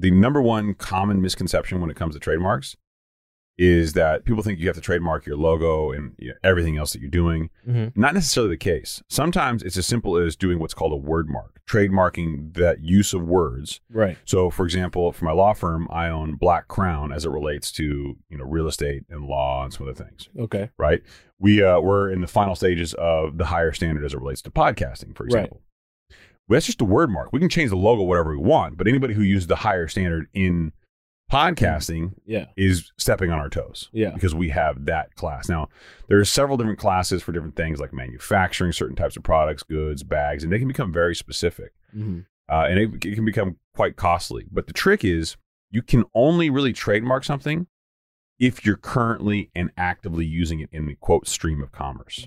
the number one common misconception when it comes to trademarks is that people think you have to trademark your logo and you know, everything else that you're doing. Mhm. Not necessarily the case. Sometimes it's as simple as doing what's called a word mark, trademarking that use of words. Right. So, for example, for my law firm, I own Black Crown as it relates to you know real estate and law and some other things. Okay. Right? We uh, we're in the final stages of the higher standard as it relates to podcasting, for Right. example. Well, that's just a word mark. We can change the logo whatever we want, but anybody who uses the higher standard in podcasting Yeah. is stepping on our toes Yeah. because we have that class. Now, there's several different classes for different things like manufacturing certain types of products, goods, bags, and they can become very specific. hmm Uh, and it, it can become quite costly. But the trick is you can only really trademark something if you're currently and actively using it in the quote stream of commerce.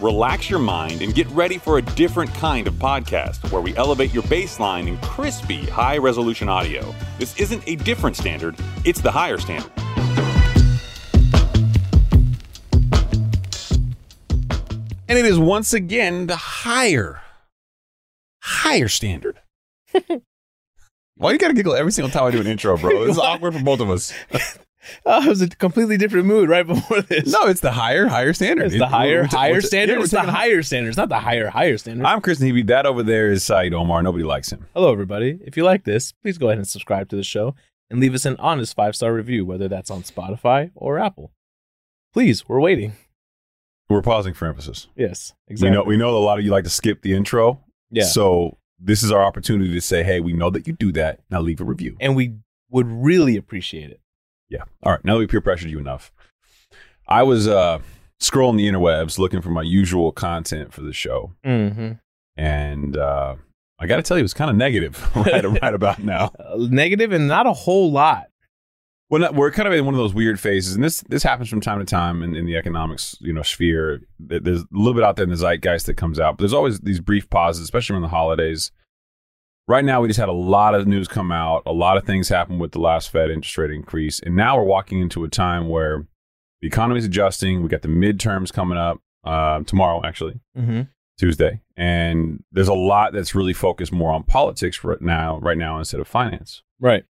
relax your mind, and get ready for a different kind of podcast where we elevate your baseline in crispy, high resolution audio. This isn't a different standard, it's the higher standard. And it is once again the higher, higher standard. Why you gotta giggle every single time I do an intro, bro? This is awkward for both of us. Oh, it was a completely different mood right before this. No, it's the higher, higher standard. it's the It- higher, higher standard. yeah, it's the higher standard. It's not the higher, higher standard. I'm Chris Naghibi. That over there is Saied Omar. Nobody likes him. Hello, everybody. If you like this, please go ahead and subscribe to the show and leave us an honest five star review, whether that's on Spotify or Apple. Please, we're waiting. We're pausing for emphasis. Yes, exactly. We know we know a lot of you like to skip the intro. yeah, So this is our opportunity to say, hey, we know that you do that. Now leave a review. and we would really appreciate it. Yeah. All right. Now that we peer pressured you enough. I was uh scrolling the interwebs looking for my usual content for the show. Mm-hmm. And uh I gotta tell you, it was kind of negative right, right about now. Uh, negative and not a whole lot. Well, not, we're kind of in one of those weird phases, and this this happens from time to time in, in the economics you know sphere. There's a little bit out there in the zeitgeist that comes out, but there's always these brief pauses, especially around the holidays. Right now, we just had a lot of news come out. A lot of things happened with the last Fed interest rate increase, and now we're walking into a time where the economy is adjusting. We got the midterms coming up uh, tomorrow, actually. Mm-hmm. Tuesday, and there's a lot that's really focused more on politics right now, right now instead of finance. Right.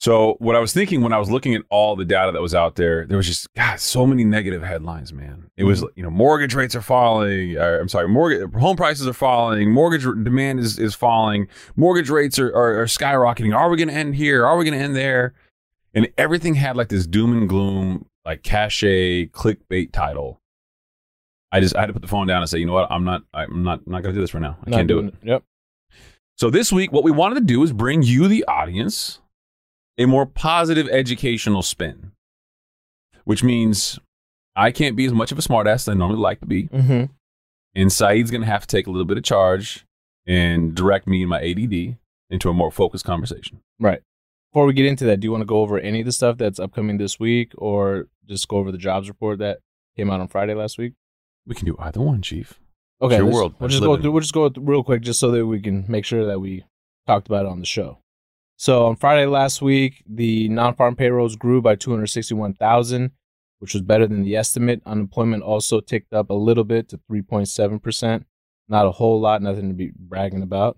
So what I was thinking when I was looking at all the data that was out there, there was just God, so many negative headlines, man. It was mm-hmm. you know mortgage rates are falling. Or, I'm sorry, mortgage home prices are falling. Mortgage demand is is falling. Mortgage rates are are, are skyrocketing. Are we going to end here? Are we going to end there? And everything had like this doom and gloom, like cachet clickbait title. I just I had to put the phone down and say, you know what, I'm not I'm not not going to do this right now. I Not can't do it. Yep. So this week, what we wanted to do is bring you, the audience, a more positive educational spin, which means I can't be as much of a smartass as I normally like to be, Mm-hmm. and Saied's going to have to take a little bit of charge and direct me and my ADD into a more focused conversation. Right. Before we get into that, do you want to go over any of the stuff that's upcoming this week, or just go over the jobs report that came out on Friday last week? We can do either one, Chief. Okay, your world. We'll just go through. We'll just go through real quick, just so that we can make sure that we talked about it on the show. So on Friday last week, the non-farm payrolls grew by two hundred sixty-one thousand, which was better than the estimate. Unemployment also ticked up a little bit to three point seven percent. Not a whole lot, nothing to be bragging about.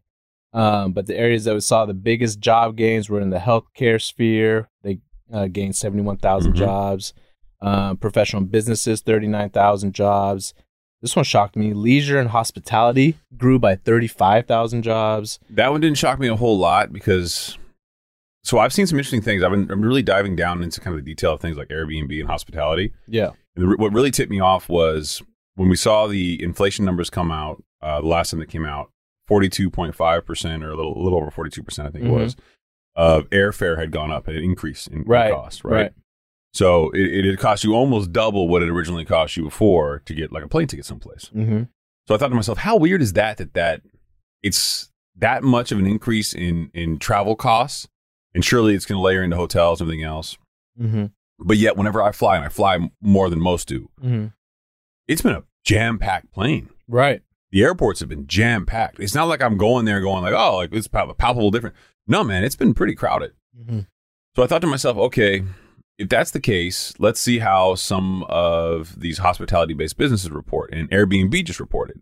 Um, but the areas that we saw the biggest job gains were in the healthcare sphere. They uh, gained seventy-one thousand Mhm. jobs. Um, professional businesses, thirty-nine thousand jobs. This one shocked me. Leisure and hospitality grew by 35,000 jobs. That one didn't shock me a whole lot because so I've seen some interesting things. I've been I'm really diving down into kind of the detail of things like Airbnb and hospitality. Yeah. And the, what really tipped me off was when we saw the inflation numbers come out. Uh, the last time that came out, forty two point five percent, or a little, a little over forty two percent, I think Mhm. it was. Of airfare had gone up, an increase in, in cost, right? right. So it, it had cost you almost double what it originally cost you before to get like a plane ticket someplace. Mm-hmm. So I thought to myself, how weird is that? That that it's that much of an increase in in travel costs, and surely it's going to layer into hotels and everything else. Mm-hmm. But yet, whenever I fly, and I fly more than most do, Mm-hmm. it's been a jam packed plane. Right. The airports have been jam packed. It's not like I'm going there going like, oh, like it's pal- palpable different. No, man, it's been pretty crowded. Mm-hmm. So I thought to myself, okay, if that's the case, let's see how some of these hospitality based businesses report. And Airbnb just reported.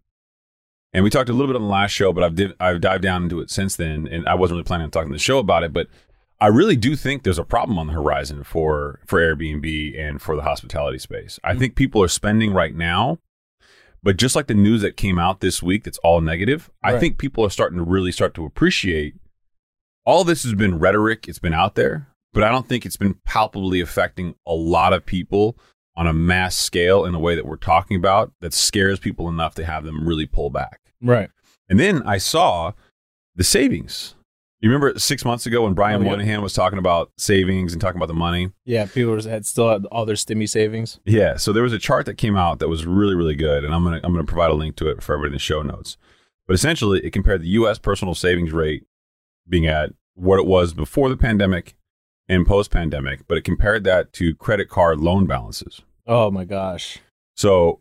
And we talked a little bit on the last show, but I've div- I've dived down into it since then, and I wasn't really planning on talking to the show about it, but I really do think there's a problem on the horizon for for Airbnb and for the hospitality space. I mm. think people are spending right now, but just like the news that came out this week, that's all negative. I think people are starting to really start to appreciate all this has been rhetoric. It's been out there, but I don't think it's been palpably affecting a lot of people on a mass scale in a way that we're talking about that scares people enough to have them really pull back. Right. And then I saw the savings. You remember six months ago when Brian Oh, yeah. Moynihan was talking about savings and talking about the money? Yeah. People had still had all their stimmy savings. Yeah. So there was a chart that came out that was really, really good, and I'm gonna I'm gonna provide a link to it for everybody in the show notes. But essentially, it compared the U.S. personal savings rate being at what it was before the pandemic and post pandemic, but it compared that to credit card loan balances. Oh my gosh. So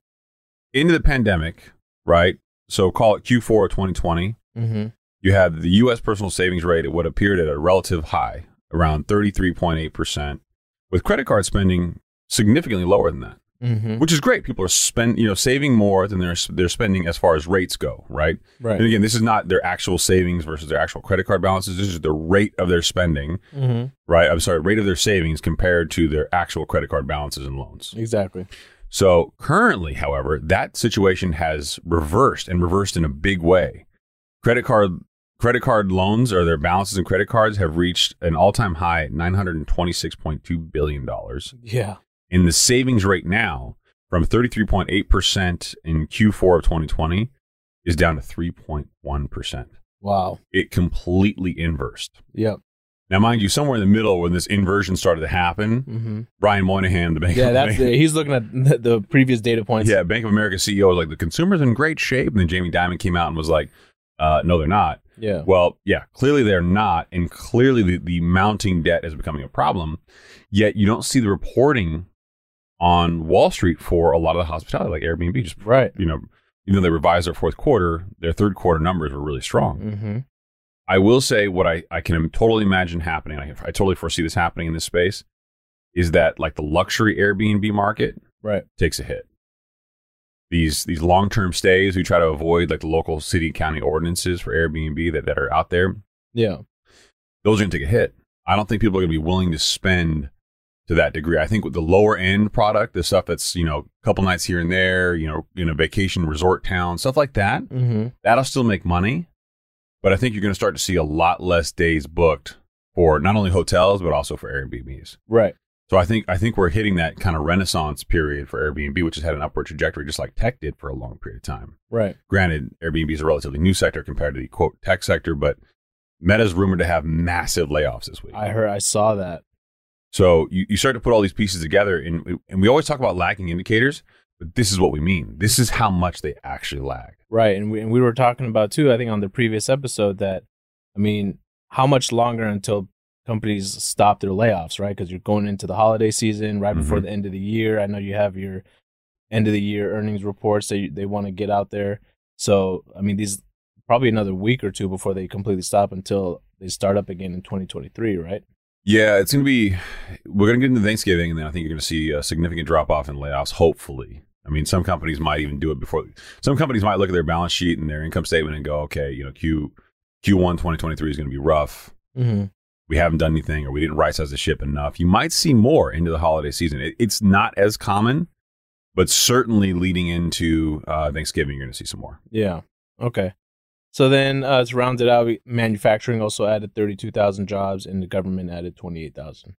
into the pandemic, right? So call it Q4 of 2020. Mm-hmm. You had the U.S. personal savings rate at what appeared at a relative high, around 33.8%, with credit card spending significantly lower than that, Mm-hmm. which is great. People are spend, you know, saving more than they're they're spending as far as rates go, right? Right. And again, this is not their actual savings versus their actual credit card balances. This is the rate of their spending, Mm-hmm. right? I'm sorry, rate of their savings compared to their actual credit card balances and loans. Exactly. So currently, however, that situation has reversed and reversed in a big way. Credit card credit card loans or their balances in credit cards have reached an all-time high 926.2 billion dollars. Yeah. In the savings rate now from 33.8% in Q4 of 2020 is down to 3.1%. Wow. It completely inversed. Yep. Now, mind you, somewhere in the middle when this inversion started to happen, Mm-hmm. Brian Moynihan, the bank Yeah, of that's the, he's looking at the, the previous data points. Yeah, Bank of America CEO was like, the consumer's in great shape. And then Jamie Dimon came out and was like, uh, no, they're not. Yeah. Well, yeah, clearly they're not. And clearly the, the mounting debt is becoming a problem. Yet you don't see the reporting on Wall Street for a lot of the hospitality, like Airbnb. Just, Right. you know, even though they revised their fourth quarter, their third quarter numbers were really strong. Mm-hmm. I will say what I, I can totally imagine happening. I, I totally foresee this happening in this space is that like the luxury Airbnb market Right. takes a hit. These these long term stays, we try to avoid like the local city county ordinances for Airbnb that, that are out there. Yeah. Those are going to take a hit. I don't think people are going to be willing to spend to that degree. I think with the lower end product, the stuff that's you know a couple nights here and there, you know, in a vacation resort town, stuff like that, Mm-hmm. that'll still make money. But I think you're going to start to see a lot less days booked for not only hotels but also for Airbnbs. Right. So I think I think we're hitting that kind of renaissance period for Airbnb, which has had an upward trajectory, just like tech did for a long period of time. Right. Granted, Airbnb is a relatively new sector compared to the quote tech sector, but Meta's rumored to have massive layoffs this week. I heard. I saw that. so you, you start to put all these pieces together, and and we always talk about lagging indicators, but this is what we mean. This is how much they actually lag. Right. And we and we were talking about too. I think on the previous episode that, I mean, how much longer until companies stop their layoffs? Right. Because you're going into the holiday season right before Mhm. the end of the year. I know you have your end of the year earnings reports that you, they want to get out there. So I mean, these probably another week or two before they completely stop until they start up again in 2023. Right. Yeah, it's going to be. We're going to get into Thanksgiving, and then I think you're going to see a significant drop off in layoffs. Hopefully, I mean, some companies might even do it before. Some companies might look at their balance sheet and their income statement and go, "Okay, you know, Q Q1 2023 is going to be rough. Mm-hmm. We haven't done anything, or we didn't right size the ship enough." You might see more into the holiday season. It, it's not as common, but certainly leading into uh, Thanksgiving, you're going to see some more. Yeah. Okay. So then uh, it's rounded out. Manufacturing also added 32,000 jobs, and the government added 28,000.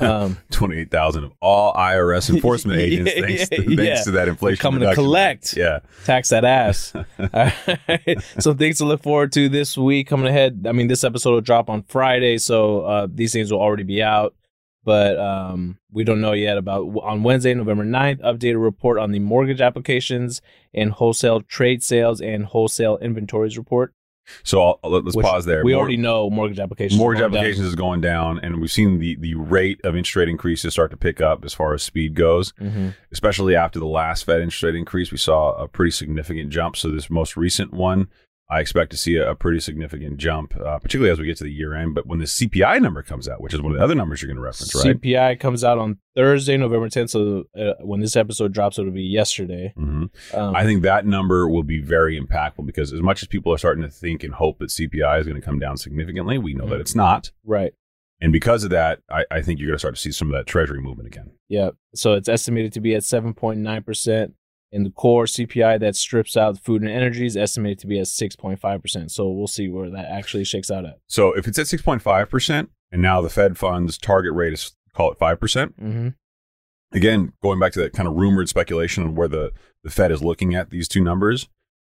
Um, 28,000 of all IRS enforcement agents, yeah, thanks, to, thanks yeah. to that inflation. Coming to collect. Yeah. Tax that ass. So things to look forward to this week coming ahead. I mean, this episode will drop on Friday, so uh, these things will already be out but um, we don't know yet about on Wednesday, November 9th, updated report on the mortgage applications and wholesale trade sales and wholesale inventories report. So I'll, let's Which pause there. We Mor- already know mortgage applications. Mortgage applications down. is going down, and we've seen the the rate of interest rate increases start to pick up as far as speed goes. Mm-hmm. Especially after the last Fed interest rate increase, we saw a pretty significant jump. So this most recent one I expect to see a, a pretty significant jump, uh, particularly as we get to the year end. But when the CPI number comes out, which is one of the other numbers you're going to reference, right? CPI comes out on Thursday, November 10th. So uh, when this episode drops, it'll be yesterday. Mm-hmm. Um, I think that number will be very impactful because as much as people are starting to think and hope that CPI is going to come down significantly, we know mm-hmm. that it's not. Right. And because of that, I, I think you're going to start to see some of that treasury movement again. Yeah. So it's estimated to be at 7.9% and the core CPI that strips out food and energy is estimated to be at 6.5%. So we'll see where that actually shakes out at. So if it's at 6.5%, and now the Fed funds target rate is call it 5%, percent mm hmm again, going back to that kind of rumored speculation on where the, the Fed is looking at these two numbers,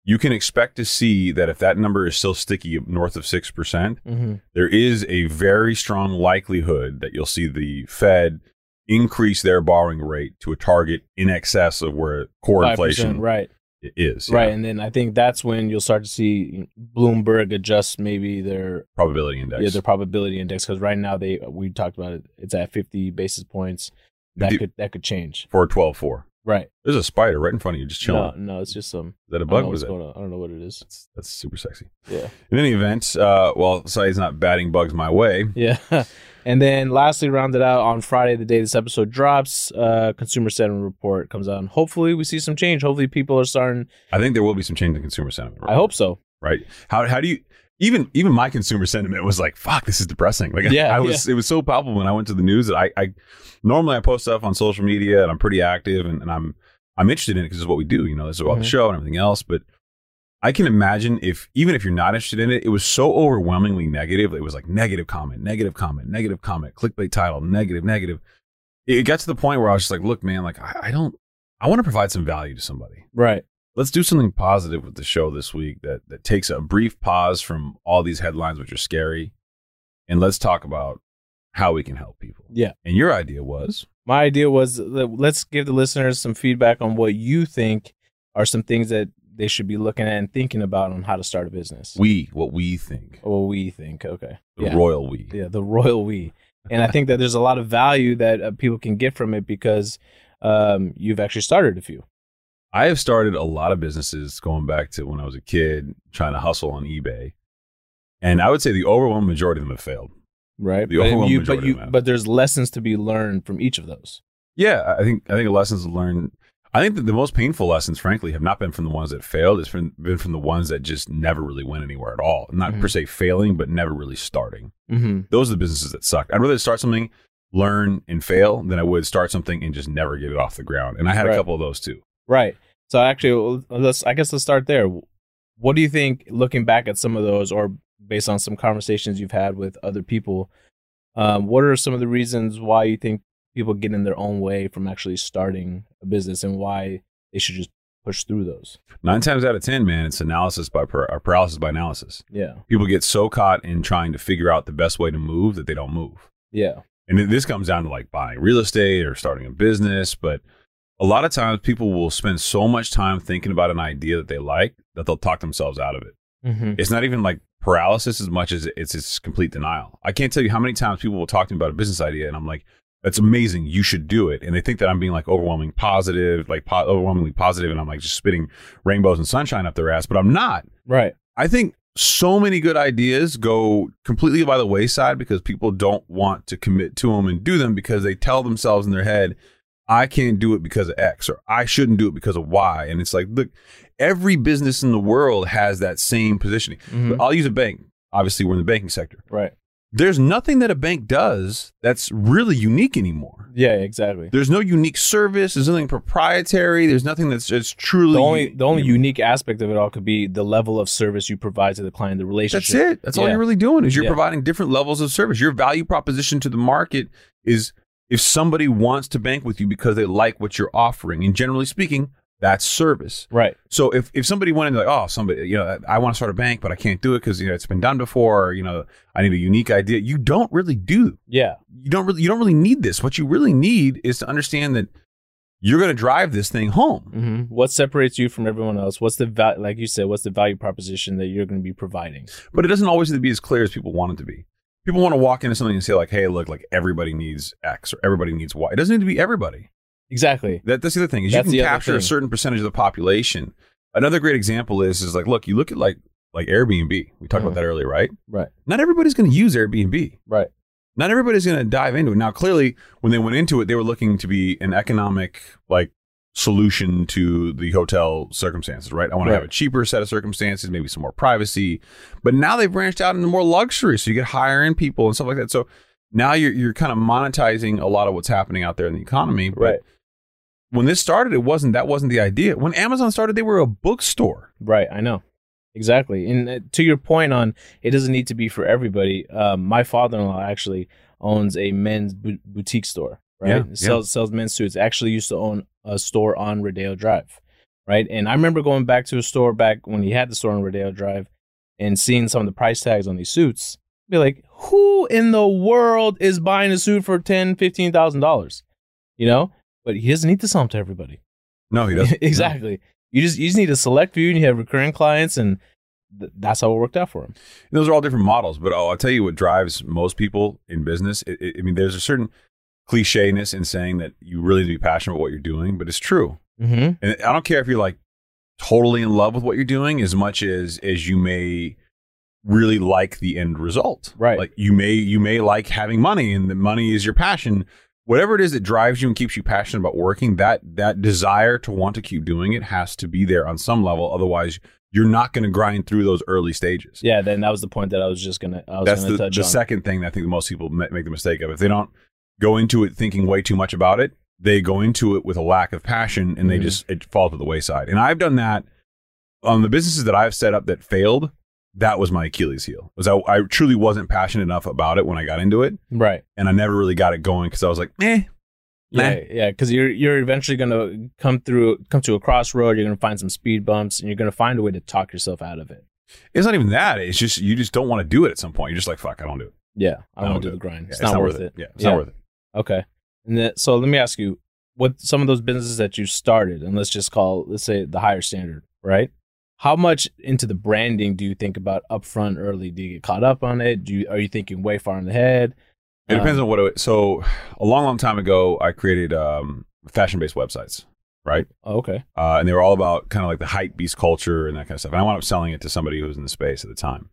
you can expect to see that if that number is still sticky north of 6%, percent mm-hmm. there is a very strong likelihood that you'll see the Fed increase their borrowing rate to a target in excess of where core inflation right. is right and then i think that's when you'll start to see bloomberg adjust maybe their probability index. yeah their probability index because right now they we talked about it it's at 50 basis points. That could that could change. For 12 4 right. There's a spider right in front of you just chilling. No, no it's just some is that a bug? was it? i don't know what it is. That's, that's super sexy. Yeah. In any event uh well Saied's not batting bugs my way. Yeah And then lastly, rounded out on Friday, the day this episode drops, uh, consumer sentiment report comes out. And hopefully we see some change. Hopefully people are starting. I think there will be some change in consumer sentiment. Right? I hope so. Right. How, how do you, even, even my consumer sentiment was like, fuck, this is depressing. Like yeah, I was, yeah. it was so palpable when I went to the news that I, I, normally I post stuff on social media and I'm pretty active and, and I'm, I'm interested in it because it's what we do, you know, this is about mm-hmm. the show and everything else. But I can imagine if even if you're not interested in it, it was so overwhelmingly negative. It was like negative comment, negative comment, negative comment, clickbait title, negative, negative. It got to the point where I was just like, look, man, like I, I don't I want to provide some value to somebody. Right. Let's do something positive with the show this week that that takes a brief pause from all these headlines which are scary. And let's talk about how we can help people. Yeah. And your idea was? My idea was let's give the listeners some feedback on what you think are some things that they should be looking at and thinking about on how to start a business. We, what we think. What we think. Okay. The yeah. royal we. Yeah, the royal we. And I think that there's a lot of value that uh, people can get from it because um, you've actually started a few. I have started a lot of businesses going back to when I was a kid trying to hustle on eBay. And I would say the overwhelming majority of them have failed. Right. The overwhelming you, majority but you, but there's lessons to be learned from each of those. Yeah, I think I think lessons learned I think that the most painful lessons, frankly, have not been from the ones that failed. It's been, been from the ones that just never really went anywhere at all. Not mm-hmm. per se failing, but never really starting. Mm-hmm. Those are the businesses that suck. I'd rather start something, learn, and fail than I would start something and just never get it off the ground. And I had right. a couple of those too. Right. So actually, let's. I guess let's start there. What do you think, looking back at some of those, or based on some conversations you've had with other people, um, what are some of the reasons why you think people get in their own way from actually starting a business and why they should just push through those. Nine times out of ten, man, it's analysis by par- or paralysis by analysis. Yeah, people get so caught in trying to figure out the best way to move that they don't move. Yeah, and this comes down to like buying real estate or starting a business, but a lot of times people will spend so much time thinking about an idea that they like that they'll talk themselves out of it. Mm-hmm. It's not even like paralysis as much as it's it's complete denial. I can't tell you how many times people will talk to me about a business idea, and I'm like, that's amazing. You should do it. And they think that I'm being like overwhelming positive, like po- overwhelmingly positive, and I'm like just spitting rainbows and sunshine up their ass, but I'm not. Right. I think so many good ideas go completely by the wayside because people don't want to commit to them and do them because they tell themselves in their head, I can't do it because of X or I shouldn't do it because of Y. And it's like, look, every business in the world has that same positioning. Mm-hmm. I'll use a bank. Obviously, we're in the banking sector. Right there's nothing that a bank does that's really unique anymore. Yeah, exactly. There's no unique service. There's nothing proprietary. There's nothing that's truly The only the only unique aspect of it all could be the level of service you provide to the client, the relationship. That's it. That's all you're really doing is you're Yeah. providing different levels of service. Your value proposition to the market is if somebody wants to bank with you because they like what you're offering, and generally speaking, that's service. Right. So if, if somebody went in like, oh, somebody, you know, I want to start a bank, but I can't do it because you know it's been done before. Or, you know, I need a unique idea. You don't really do. Yeah. You don't really. You don't really need this. What you really need is to understand that you're going to drive this thing home. hmm What separates you from everyone else? What's the val- like you said? What's the value proposition that you're going to be providing? But it doesn't always need to be as clear as people want it to be. People want to walk into something and say like, hey, look, like everybody needs X or everybody needs Y. It doesn't need to be everybody. Exactly. That, that's the other thing is That's you can capture a certain percentage of the population. Another great example is is like, look, you look at like like Airbnb. We talked Mhm. about that earlier, right? Right. Not everybody's going to use Airbnb. Right. Not everybody's going to dive into it. Now, clearly, when they went into it, they were looking to be an economic like solution to the hotel circumstances, right? I want to have a cheaper set of circumstances, maybe some more privacy. But now they've branched out into more luxury, so you get higher end people and stuff like that. So now you're you're kind of monetizing a lot of what's happening out there in the economy. But Right. When this started, it wasn't that wasn't the idea. When Amazon started, they were a bookstore. Right. I know. Exactly. And uh, to your point on it doesn't need to be for everybody. Um, my father-in-law actually owns a men's bu- boutique store. Right. Yeah, sells sells men's suits. Actually used to own a store on Rodeo Drive. Right. And I remember going back to a store back when he had the store on Rodeo Drive and seeing some of the price tags on these suits. Be like, who in the world is buying a suit for ten, fifteen thousand dollars? You know? But he doesn't need to sell them to everybody. No, he doesn't. exactly. You just you just need a select few, and you have recurring clients, and th- that's how it worked out for him. Those are all different models, but oh, I'll tell you what drives most people in business. It, it- I mean, there's a certain clichéness in saying that you really need to be passionate about what you're doing, but it's true. Mm-hmm. And I don't care if you're like totally in love with what you're doing as much as as you may really like the end result. Right. Like you may you may like having money and the money is your passion. Whatever it is that drives you and keeps you passionate about working, that that desire to want to keep doing it has to be there on some level. Otherwise, you're not going to grind through those early stages. Yeah, then that was the point that I was just gonna I was That's gonna the, the on. second thing that I think most people make the mistake of. If they don't go into it thinking way too much about it, they go into it with a lack of passion and they Mhm. just it falls to the wayside. And I've done that on the businesses that I've set up that failed. That was my Achilles heel. Was I, I truly wasn't passionate enough about it when I got into it, right. and I never really got it going because I was like, eh, Nah. Yeah, yeah, because you're you're eventually gonna come through come to a crossroad. You're gonna find some speed bumps, and you're gonna find a way to talk yourself out of it. it's not even that. It's just you just don't want to do it at some point. You're just like, fuck, I don't do it. Yeah, I I don't don't do do the it. grind. Yeah, it's, not, worth it. Yeah, it's not worth it. Okay. And then, so let me ask you, what some of those businesses that you started, and let's just call, let's say the higher standard, right? How much into the branding do you think about upfront early? Do you get caught up on it? Do you, are you thinking way far in the head? It depends Um, on what. It, so a long, long time ago, I created um, fashion-based websites, right? Oh, okay. uh, and they were all about kind of like the hype beast culture and that kind of stuff. And I wound up selling it to somebody who was in the space at the time.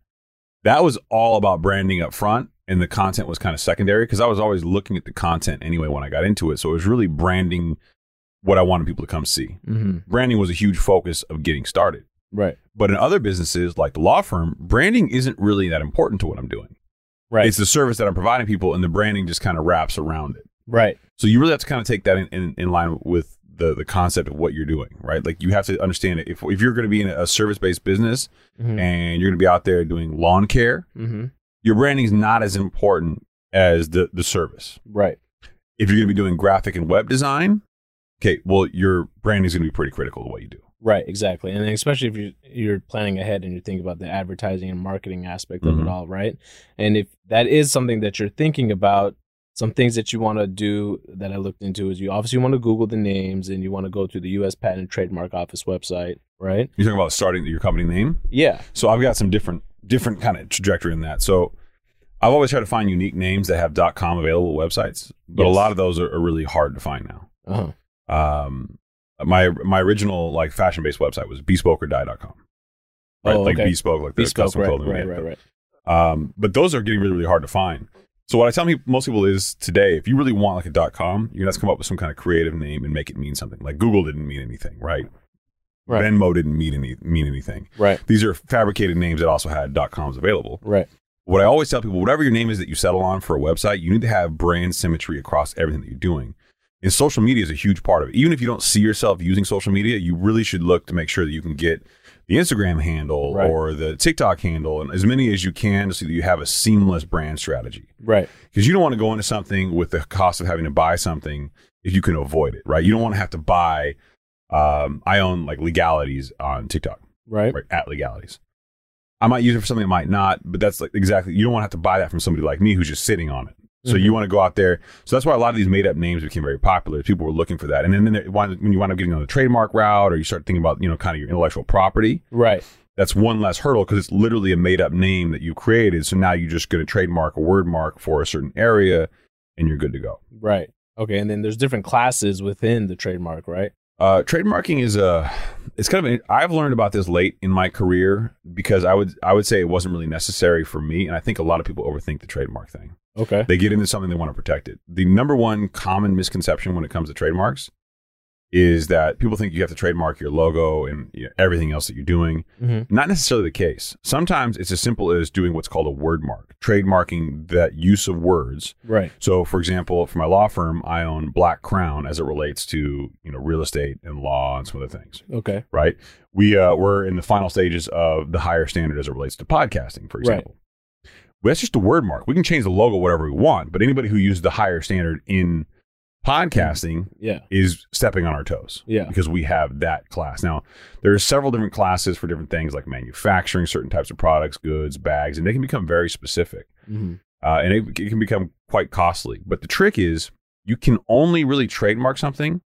That was all about branding up front, and the content was kind of secondary because I was always looking at the content anyway when I got into it. So it was really branding what I wanted people to come see. Mm-hmm. Branding was a huge focus of getting started. Right. But in other businesses like the law firm, branding isn't really that important to what I'm doing. Right. It's the service that I'm providing people, and the branding just kind of wraps around it. right. So you really have to kind of take that in, in, in line with the the concept of what you're doing, right? Like you have to understand it. If if you're going to be in a service based business Mm-hmm. and you're going to be out there doing lawn care, mm-hmm. your branding is not as important as the the service. Right. If you're going to be doing graphic and web design, okay, well your branding is going to be pretty critical to what you do. Right. Exactly. And especially if you you're planning ahead and you're thinking about the advertising and marketing aspect of Mhm. it all, right? And if that is something that you're thinking about, some things that you want to do that I looked into is you obviously want to Google the names and you want to go to the U.S. Patent and Trademark Office website, right? You're talking about starting your company name. Yeah. So I've got some different different kind of trajectory in that. So I've always tried to find unique names that have .com available websites, but a lot of those are, are really hard to find now. Uh-huh. um my my original like fashion based website was bespokeordie.com right Oh, like bespoke like the Bespoke, custom right, clothing right, right, right. um but those are getting really really hard to find so what i tell me most people is today if you really want like a dot com you're gonna have to come up with some kind of creative name and make it mean something like google didn't mean anything right Right. venmo didn't mean any mean anything Right. these are fabricated names that also had dot coms available Right. What I always tell people, whatever your name is that you settle on for a website, you need to have brand symmetry across everything that you're doing. And social media is a huge part of it. Even if you don't see yourself using social media, you really should look to make sure that you can get the Instagram handle Right. or the TikTok handle and as many as you can so that you have a seamless brand strategy. Right. Because you don't want to go into something with the cost of having to buy something if you can avoid it, right? You don't want to have to buy. Um, I own like legalities on TikTok, Right. right? At legalities. I might use it for something I might not, but that's like exactly, you don't want to have to buy that from somebody like me who's just sitting on it. So Mhm. you want to go out there. So that's why a lot of these made up names became very popular. People were looking for that. And then, then when you wind up getting on the trademark route or you start thinking about, you know, kind of your intellectual property, Right. that's one less hurdle because it's literally a made up name that you created. So now you're just going to trademark a word mark for a certain area and you're good to go. Right. Okay. And then there's different classes within the trademark, right? Uh, trademarking is a, it's kind of, an, I've learned about this late in my career because I would, I would say it wasn't really necessary for me. And I think a lot of people overthink the trademark thing. Okay. They get into something they want to protect it. The number one common misconception when it comes to trademarks is that people think you have to trademark your logo and you know, everything else that you're doing. Mm-hmm. Not necessarily the case. Sometimes it's as simple as doing what's called a word mark, trademarking that use of words. Right. So, for example, for my law firm, I own Black Crown as it relates to you know real estate and law and some other things. Okay. Right? We uh, we're in the final stages of the higher standard as it relates to podcasting, for example. Well, that's just a word mark. We can change the logo whatever we want, but anybody who uses the higher standard in podcasting Yeah. is stepping on our toes Yeah. because we have that class. Now, there are several different classes for different things like manufacturing certain types of products, goods, bags, and they can become very specific. Mm-hmm. Uh, and it, it can become quite costly. But the trick is you can only really trademark something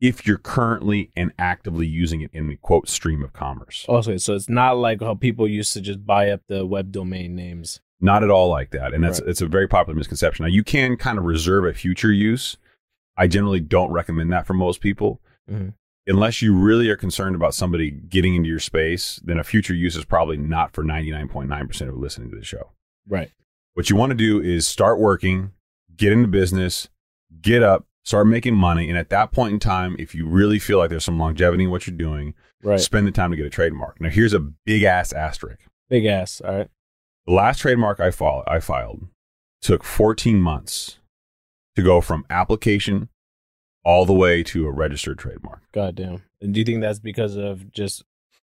if you're currently and actively using it in the quote stream of commerce. Okay. So it's not like how people used to just buy up the web domain names. Not at all like that. And that's Right. it's a very popular misconception. Now you can kind of reserve a future use. I generally don't recommend that for most people. Mhm. Unless you really are concerned about somebody getting into your space, then a future use is probably not for 99.9% of listening to the show. Right. What you want to do is start working, get into business, get up, start making money. And at that point in time, if you really feel like there's some longevity in what you're doing, Right. spend the time to get a trademark. Now, here's a big ass asterisk. Big ass. All right. The last trademark I, fol- I filed took 14 months to go from application all the way to a registered trademark. Goddamn. And do you think that's because of just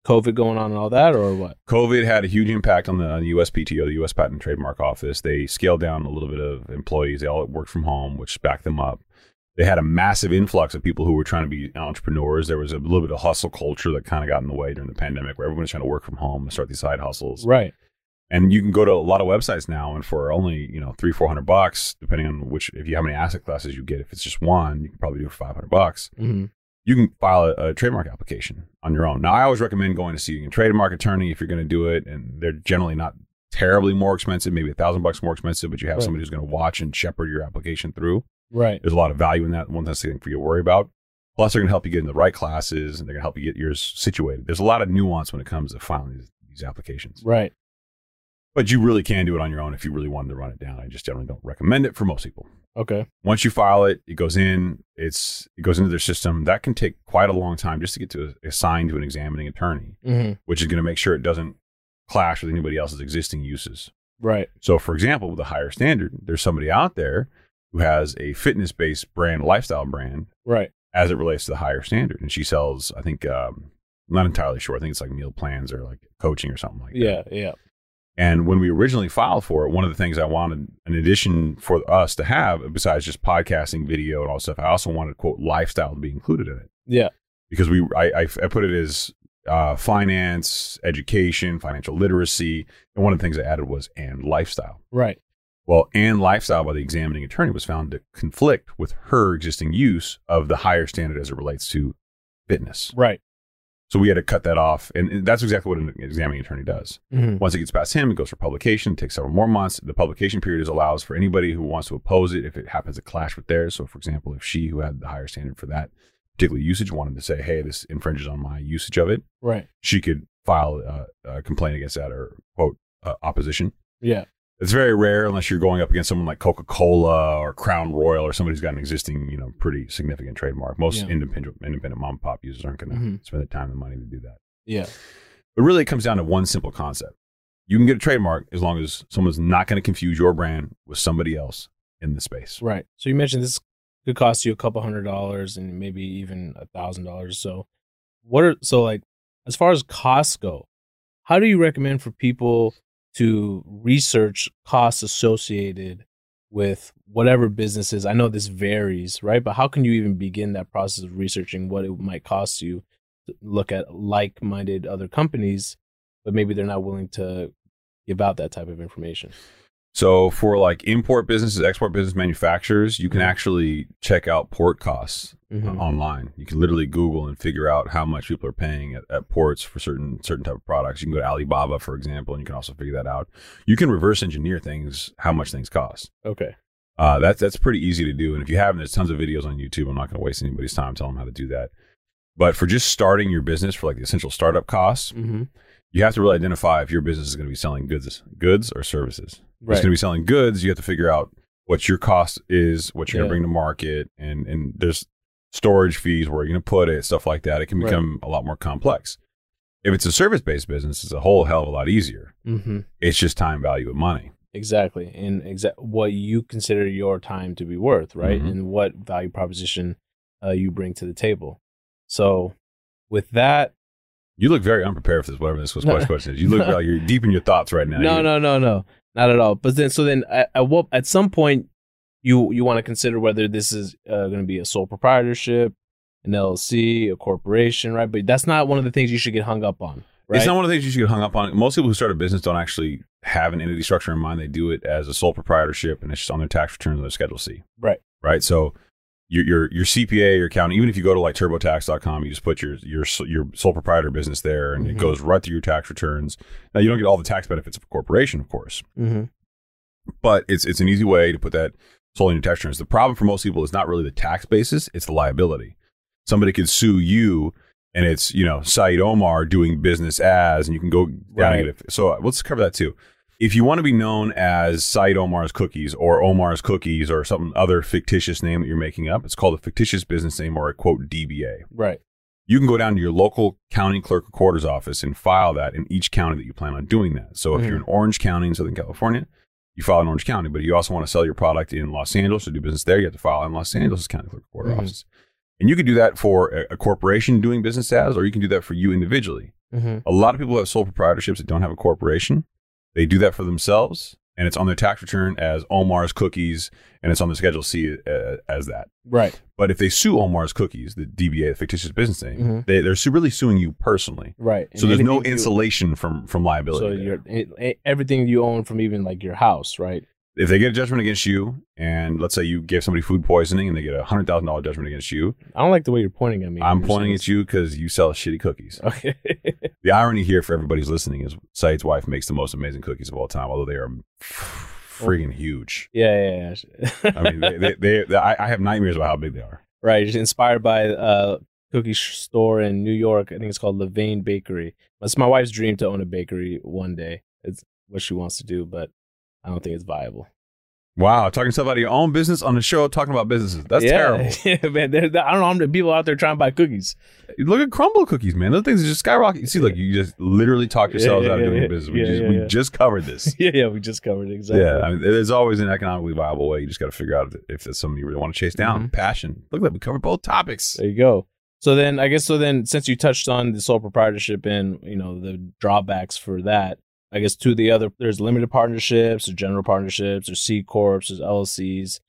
COVID going on and all that, or what? COVID had a huge impact on the, on the USPTO, the U.S. Patent and Trademark Office. They scaled down a little bit of employees. They all worked from home, which backed them up. They had a massive influx of people who were trying to be entrepreneurs. There was a little bit of hustle culture that kind of got in the way during the pandemic, where everyone was trying to work from home and start these side hustles. Right. And you can go to a lot of websites now, and for only you know three, four hundred bucks, depending on which, if you how many asset classes you get. If it's just one, you can probably do it for five hundred bucks Mm-hmm. you can file a, a trademark application on your own. Now, I always recommend going to see a trademark attorney if you're going to do it, and they're generally not terribly more expensive, maybe a thousand bucks more expensive, but you have Right. somebody who's going to watch and shepherd your application through. Right. There's a lot of value in that. One less thing for you to worry about. Plus, they're going to help you get in the right classes, and they're going to help you get yours situated. There's a lot of nuance when it comes to filing these, these applications, Right. But you really can do it on your own if you really wanted to run it down. I just generally don't recommend it for most people Okay. once you file it, it goes in. It's it goes into their system. That can take quite a long time just to get to assigned to an examining attorney, Mm-hmm. which is going to make sure it doesn't clash with anybody else's existing uses. Right. So, for example, with a higher standard, there's somebody out there who has a fitness-based brand, lifestyle brand, Right. as it relates to the higher standard, and she sells. I think um, I'm not entirely sure. I think it's like meal plans or like coaching or something like that. Yeah. Yeah. And when we originally filed for it, one of the things I wanted, in addition for us to have, besides just podcasting, video, and all stuff, I also wanted quote lifestyle to be included in it Yeah. because we I, I, I put it as uh, finance, education, financial literacy, and one of the things I added was and lifestyle. Right. Well, and lifestyle by the examining attorney was found to conflict with her existing use of the higher standard as it relates to fitness. Right. So we had to cut that off, and that's exactly what an examining attorney does. Mm-hmm. Once it gets past him, it goes for publication. It takes several more months. The publication period is allows for anybody who wants to oppose it if it happens to clash with theirs. So, for example, if she, who had the higher standard for that particular usage, wanted to say, "Hey, this infringes on my usage of it," Right. she could file uh, a complaint against that or quote uh, opposition. Yeah. It's very rare unless you're going up against someone like Coca Cola or Crown Royal or somebody who's got an existing, you know, pretty significant trademark. Most Yeah. independent independent mom and pop users aren't going to Mhm. spend the time and money to do that. Yeah. But really, it comes down to one simple concept. You can get a trademark as long as someone's not going to confuse your brand with somebody else in the space. Right. So you mentioned this could cost you a couple hundred dollars and maybe even a thousand dollars. So what are so like as far as costs go, how do you recommend for people to research costs associated with whatever businesses? I know this varies, right? But how can you even begin that process of researching what it might cost you to look at like-minded other companies, but maybe they're not willing to give out that type of information? So for like import businesses, export business manufacturers, you can Mhm. actually check out port costs uh, Mhm. online. You can literally Google and figure out how much people are paying at, at ports for certain certain type of products. You can go to Alibaba, for example, and you can also figure that out. You can reverse engineer things, how much things cost. Okay. Uh, that's that's pretty easy to do. And if you haven't, there's tons of videos on YouTube. I'm not going to waste anybody's time telling them how to do that. But for just starting your business, for like the essential startup costs, Mm-hmm. You have to really identify if your business is going to be selling goods, goods or services. If it's going to be selling goods, you have to figure out what your cost is, what you're Yeah. going to bring to market, and and there's storage fees, where you're going to put it, stuff like that. It can Right. become a lot more complex. If it's a service based business, it's a whole hell of a lot easier. Mm-hmm. It's just time value of money. Exactly. And exa- what you consider your time to be worth, right? Mhm. And what value proposition uh, you bring to the table. So, with that, You look very unprepared for this, whatever this was No. question is. You look like you're deep in your thoughts right now. no, You- no, no, no, not at all. But then, so then, at, at what at some point, you you want to consider whether this is uh, going to be a sole proprietorship, an LLC, a corporation, right? But that's not one of the things you should get hung up on, right? It's not one of the things you should get hung up on. Most people who start a business don't actually have an entity structure in mind. They do it as a sole proprietorship, and it's just on their tax returns on their Schedule C. Right. Right. So your your your CPA, your accountant, even if you go to like TurboTax.com, you just put your your your sole proprietor business there, and Mhm. it goes right through your tax returns. Now you don't get all the tax benefits of a corporation, of course, mm-hmm. but it's it's an easy way to put that solely in your tax returns. The problem for most people is not really the tax basis; it's the liability. Somebody could sue you, and it's you know Saied Omar doing business as, and you can go down Right. and get it. So uh, let's cover that too. If you want to be known as Saied Omar's Cookies or Omar's Cookies or some other fictitious name that you're making up, it's called a fictitious business name or a quote DBA. Right. You can go down to your local county clerk or quarters office and file that in each county that you plan on doing that. So if Mhm. you're in Orange County in Southern California, you file in Orange County, but you also want to sell your product in Los Angeles or do business there, you have to file in Los Angeles County Clerk Recorder Mhm. Office. And you can do that for a, a corporation doing business as, or you can do that for you individually. Mm-hmm. A lot of people have sole proprietorships that don't have a corporation. They do that for themselves, and it's on their tax return as Omar's Cookies, and it's on the Schedule C uh, as that. Right. But if they sue Omar's Cookies, the DBA, the fictitious business name, Mhm. they, they're su- really suing you personally. Right. So And there's no anything you- insulation from from liability. So there. your it- it- everything you own from even like your house, right? If they get a judgment against you, and let's say you gave somebody food poisoning and they get a hundred thousand dollar judgment against you, I don't like the way you're pointing at me. I'm pointing at you because you sell shitty cookies. Okay. The irony here for everybody who's listening is Saied's wife makes the most amazing cookies of all time, although they are oh. freaking huge. yeah, yeah, yeah. I mean, they, they, they, I, I have nightmares about how big they are. right. It's inspired by a cookie store in New York. I think it's called Levain Bakery. It's my wife's dream to own a bakery one day. It's what she wants to do, but I don't think it's viable. Wow, talking stuff out of your own business on the show, talking about businesses. That's yeah. terrible. Yeah, man. I don't know how many people out there trying to buy cookies. Look at Crumbl cookies, man. Those things are just skyrocketing. You see, look, you just literally talk yourselves Yeah, out of doing business. We, just, we just covered this. yeah, yeah. We just covered it exactly. Yeah, I mean, there's always an economically viable way. You just got to figure out if that's something you really want to chase down. Mhm. Passion. Look at that. We covered both topics. There you go. So then, I guess so. Then, since you touched on the sole proprietorship and you know the drawbacks for that, I guess to the other, there's limited partnerships, or general partnerships, or C corps, there's LLCs.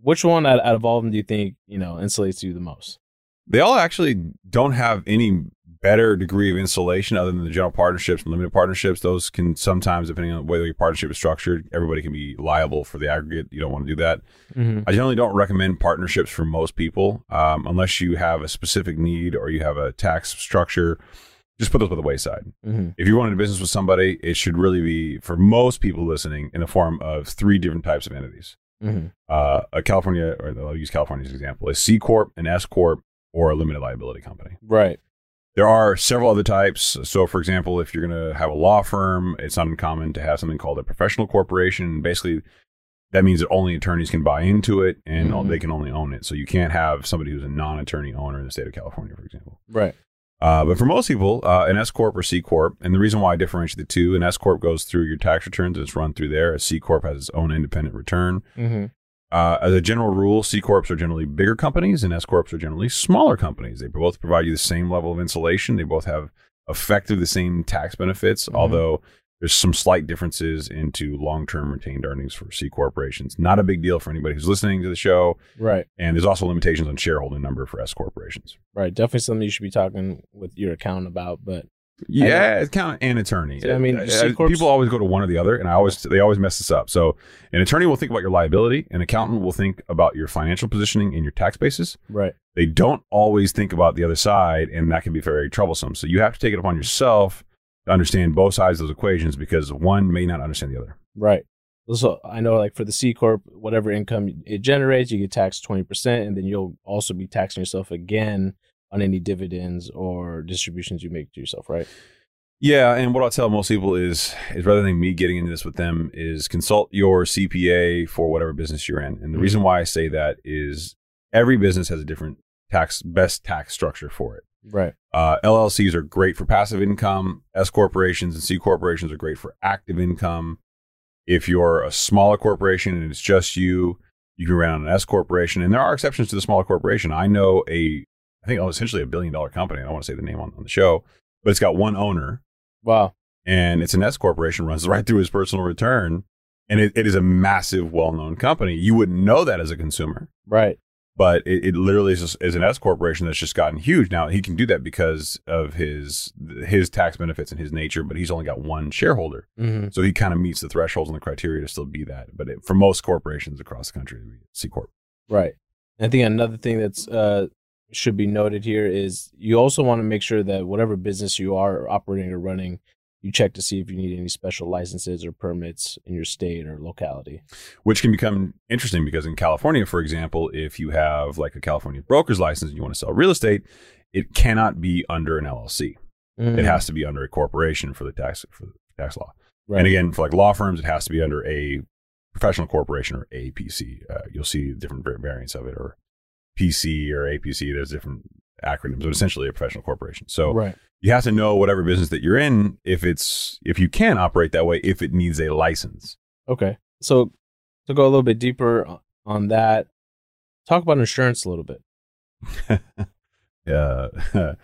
Which one out, out of all of them do you think you know insulates you the most? They all actually don't have any better degree of insulation other than the general partnerships and limited partnerships. Those can sometimes, depending on the way your partnership is structured, everybody can be liable for the aggregate. You don't want to do that. Mm-hmm. I generally don't recommend partnerships for most people um, unless you have a specific need or you have a tax structure. Just put those by the wayside. Mm-hmm. If you're running a business with somebody, it should really be for most people listening in the form of three different types of entities. Mm-hmm. Uh, a California, or I'll use California as an example, a C corp, an S corp, or a limited liability company. Right. There are several other types. So, for example, if you're going to have a law firm, it's not uncommon to have something called a professional corporation. Basically, that means that only attorneys can buy into it and Mhm. they can only own it. So, you can't have somebody who's a non attorney owner in the state of California, for example. Right. Uh, but for most people, uh, an S corp or C corp, and the reason why I differentiate the two, an S corp goes through your tax returns and it's run through there. A C corp has its own independent return. Mm-hmm. Uh, as a general rule, C corps are generally bigger companies, and S corps are generally smaller companies. They both provide you the same level of insulation. They both have effectively the same tax benefits, Mhm. although there's some slight differences into long-term retained earnings for C corporations. Not a big deal for anybody who's listening to the show, Right. and there's also limitations on shareholding number for S corporations. Right. Definitely something you should be talking with your accountant about. But Yeah, account and attorney. I mean, Uh, corps- people always go to one or the other, and I always they always mess this up. So, an attorney will think about your liability, an accountant will think about your financial positioning and your tax basis. right. They don't always think about the other side, and that can be very troublesome. So, you have to take it upon yourself to understand both sides of those equations because one may not understand the other. Right. So I know, like for the C corp, whatever income it generates, you get taxed twenty percent, and then you'll also be taxing yourself again on any dividends or distributions you make to yourself. Right. Yeah, and what I'll tell most people is is rather than me getting into this with them is consult your CPA for whatever business you're in. And the Mhm. reason why I say that is every business has a different tax best tax structure for it. Right. Uh, LLCs are great for passive income. S corporations and C corporations are great for active income. If you're a smaller corporation and it's just you, you can run an S corporation. And there are exceptions to the smaller corporation. I know a, I think oh, essentially a billion dollar company. I don't want to say the name on, on the show, but it's got one owner Wow. and it's an S corporation runs right through his personal return. And it, it is a massive, well known company. You wouldn't know that as a consumer Right. But it, it literally is, is an S corporation that's just gotten huge. Now he can do that because of his his tax benefits and his nature, but he's only got one shareholder, Mm-hmm. so he kind of meets the thresholds and the criteria to still be that. But it, for most corporations across the country, C corp. Right. I think another thing that's uh, should be noted here is you also want to make sure that whatever business you are operating or running, you check to see if you need any special licenses or permits in your state or locality. which can become interesting because in California, for example, if you have like a California broker's license and you want to sell real estate, it cannot be under an LLC. It has to be under a corporation for the tax for the tax law. right. And again, for like law firms, it has to be under a professional corporation or APC. Uh, you'll see different variants of it, or PC or APC. There's different acronyms, but essentially a professional corporation. So right. you have to know whatever business that you're in if it's if you can operate that way if it needs a license. Okay. So to go a little bit deeper on that, talk about insurance a little bit. uh,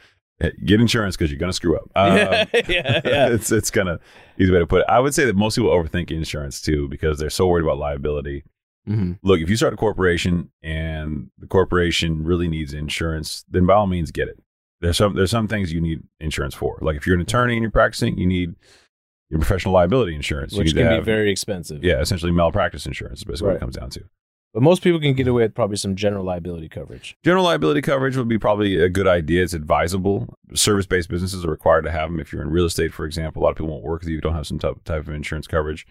get insurance because you're gonna screw up. Um, yeah, yeah, yeah. it's it's kind of easy way to put it. I would say that most people overthink insurance too because they're so worried about liability. Hmm look, if you start a corporation and the corporation really needs insurance, then by all means get it. There's some there's some things you need insurance for. Like if you're an attorney and you're practicing, you need your professional liability insurance. Which can be very expensive. yeah, essentially malpractice insurance is basically what it comes down to. But most people can get away with probably some general liability coverage. General liability coverage would be probably a good idea. It's advisable. Service based businesses are required to have them. If you're in real estate, for example, a lot of people won't work with you if you don't have some type, type of insurance coverage.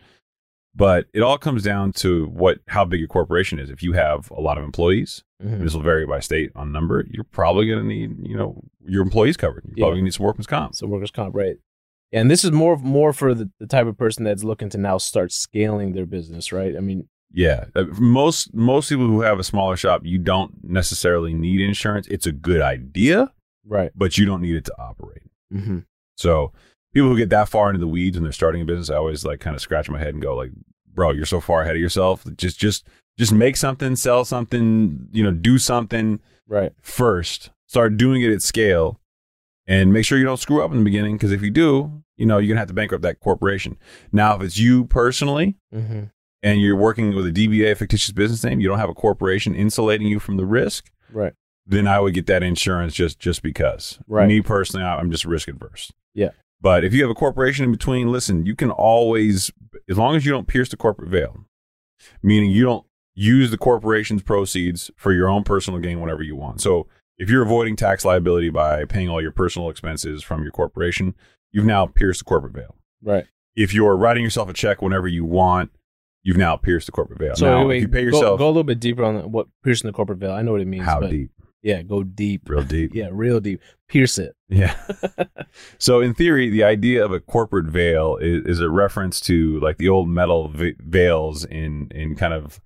But it all comes down to what how big your corporation is. If you have a lot of employees, Mhm. this will vary by state on number. You're probably going to need, you know, your employees covered. You're Yeah. probably going to need some workers comp. So workers' comp, right? And this is more more for the, the type of person that's looking to now start scaling their business, right? I mean, Yeah, Uh, most most people who have a smaller shop, you don't necessarily need insurance. It's a good idea, right? but you don't need it to operate. Mm-hmm. So people who get that far into the weeds when they're starting a business, I always like kind of scratch my head and go like, bro, you're so far ahead of yourself. Just just just make something, sell something, you know, do something Right. first. Start doing it at scale and make sure you don't screw up in the beginning because if you do, you know, you're going to have to bankrupt that corporation. Now, if it's you personally Mm-hmm. and you're working with a DBA, a fictitious business name, you don't have a corporation insulating you from the risk, Right. then I would get that insurance just just because. Right. Me personally, I'm just risk adverse. Yeah. But if you have a corporation in between, listen, you can always, as long as you don't pierce the corporate veil, meaning you don't use the corporation's proceeds for your own personal gain whenever you want. So if you're avoiding tax liability by paying all your personal expenses from your corporation, you've now pierced the corporate veil. Right. If you're writing yourself a check whenever you want, you've now pierced the corporate veil. So now, wait, if you pay go- yourself, go, a little bit deeper on what piercing the corporate veil. I know what it means. how but deep? Yeah, go deep. Real deep. Yeah, real deep. Pierce it. Yeah. so in theory, the idea of a corporate veil is, is a reference to like the old metal v- veils in in kind of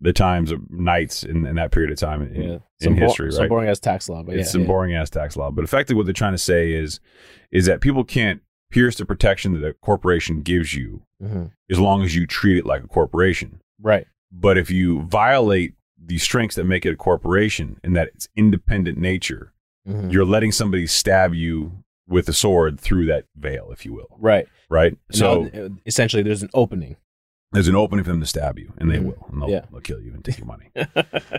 the times of knights in, in that period of time in, Yeah. in Some, bo- history, some right? boring ass tax law, but it's yeah. some yeah. boring ass tax law. But effectively, what they're trying to say is, is that people can't pierce the protection that a corporation gives you Mhm. as long as you treat it like a corporation. Right. But if you violate the strengths that make it a corporation and that its independent nature, Mhm. you're letting somebody stab you with a sword through that veil, if you will. Right. Right. So So essentially, there's an opening. there's an opening for them to stab you, and they Mhm. will, and they'll, Yeah. they'll kill you and take your money.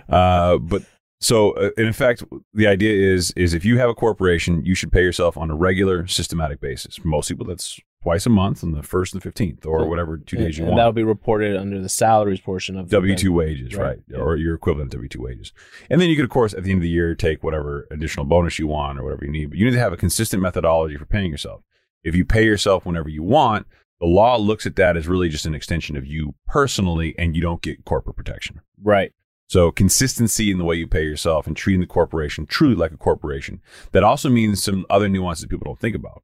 uh, but so, uh, in effect, the idea is is if you have a corporation, you should pay yourself on a regular, systematic basis. For most people, that's twice a month on the first and fifteenth, or So- whatever two days you and want. that'll be reported under the salaries portion of W two wages, Right. right? Yeah. Or your equivalent W two wages. And then you could, of course, at the end of the year, take whatever additional bonus you want or whatever you need. But you need to have a consistent methodology for paying yourself. If you pay yourself whenever you want, the law looks at that as really just an extension of you personally, and you don't get corporate protection. Right. So consistency in the way you pay yourself and treating the corporation truly like a corporation. That also means some other nuances people don't think about.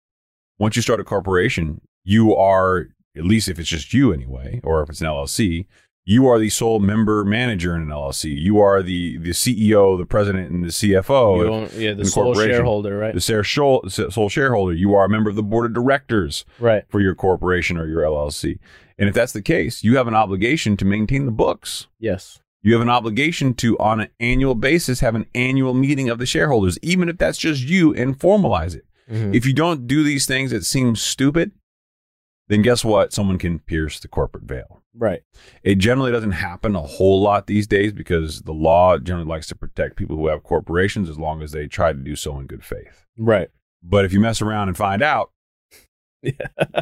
Once you start a corporation, you are, at least if it's just you anyway, or if it's an LLC, you are the sole member manager in an LLC. You are the the CEO, the president, and the CFO. If- yeah, the the sole shareholder, right? the sole sole shareholder. You are a member of the board of directors right. for your corporation or your LLC. And if that's the case, you have an obligation to maintain the books. Yes. You have an obligation to, on an annual basis, have an annual meeting of the shareholders, even if that's just you, and formalize it. Mhm. If you don't do these things that seem stupid, then guess what? Someone can pierce the corporate veil. right. It generally doesn't happen a whole lot these days because the law generally likes to protect people who have corporations as long as they try to do so in good faith. Right. But if you mess around and find out, yeah.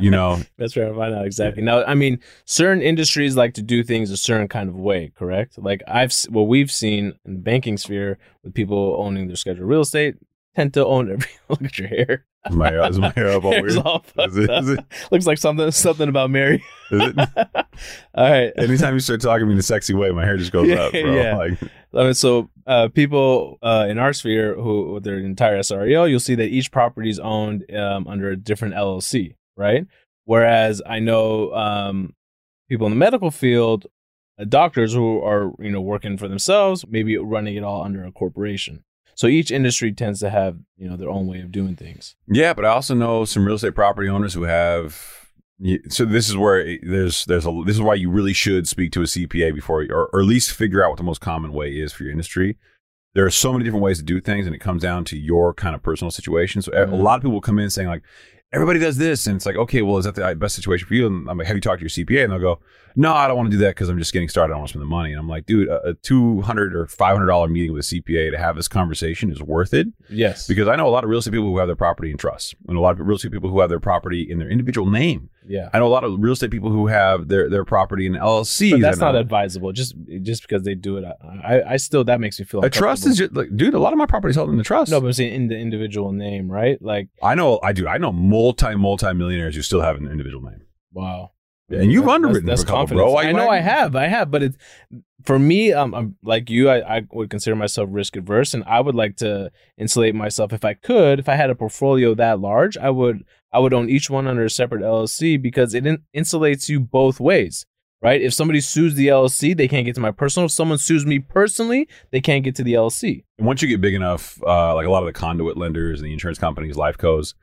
you know, That's right. I find out exactly. Now, I mean, certain industries like to do things a certain kind of way, correct? Like I've what we've seen in the banking sphere with people owning their scheduled real estate tend to own every. Look at your hair. my, is my hair up all Hair's weird? all Is it- it- Looks like something something about Mary. Is it? all right. Anytime you start talking to me in a sexy way, my hair just goes Yeah, up, bro. yeah. Like, I mean, so uh, people uh, in our sphere who with their entire SREO, you'll see that each property is owned um, under a different LLC, right? Whereas I know um, people in the medical field, uh, doctors who are you know working for themselves, maybe running it all under a corporation. So each industry tends to have you know their own way of doing things. Yeah, but I also know some real estate property owners who have. So this is where eh, there's there's a this is why you really should speak to a CPA before, or, or at least figure out what the most common way is for your industry. There are so many different ways to do things, and it comes down to your kind of personal situation. So eh, a- a Mhm. lot of people come in saying like, everybody does this, and it's like, okay, well, is that the uh, best situation for you? And I'm like, have you talked to your CPA? And they'll go, no, I don't want to do that because I'm just getting started. I don't want to spend the money. And I'm like, dude, a, a two hundred or five hundred dollar meeting with a CPA to have this conversation is worth it. Yes, Because I know a lot of real estate people who have their property in trust, and a lot of real estate people who have their property in their individual name. yeah. I know a lot of real estate people who have their, their property in LLCs. But that's not advisable. Just just because they do it, I, I, I still that makes me feel a trust is just like, dude. A lot of my property is held in the trust. no, but I'm saying in the individual name, right? Like I know, I do. I know multi multi millionaires who still have an individual name. Wow. Yeah, and you've underwritten that's, for a couple, confidence. bro. Why- I know I have, I have, but it's for me. Um, I'm like you. I, I would consider myself risk adverse, and I would like to insulate myself if I could. If I had a portfolio that large, I would. I would own each one under a separate LLC because it in, insulates you both ways, right? If somebody sues the LLC, they can't get to my personal. If someone sues me personally, they can't get to the LLC. And once you get big enough, uh, like a lot of the conduit lenders and the insurance companies, life cos,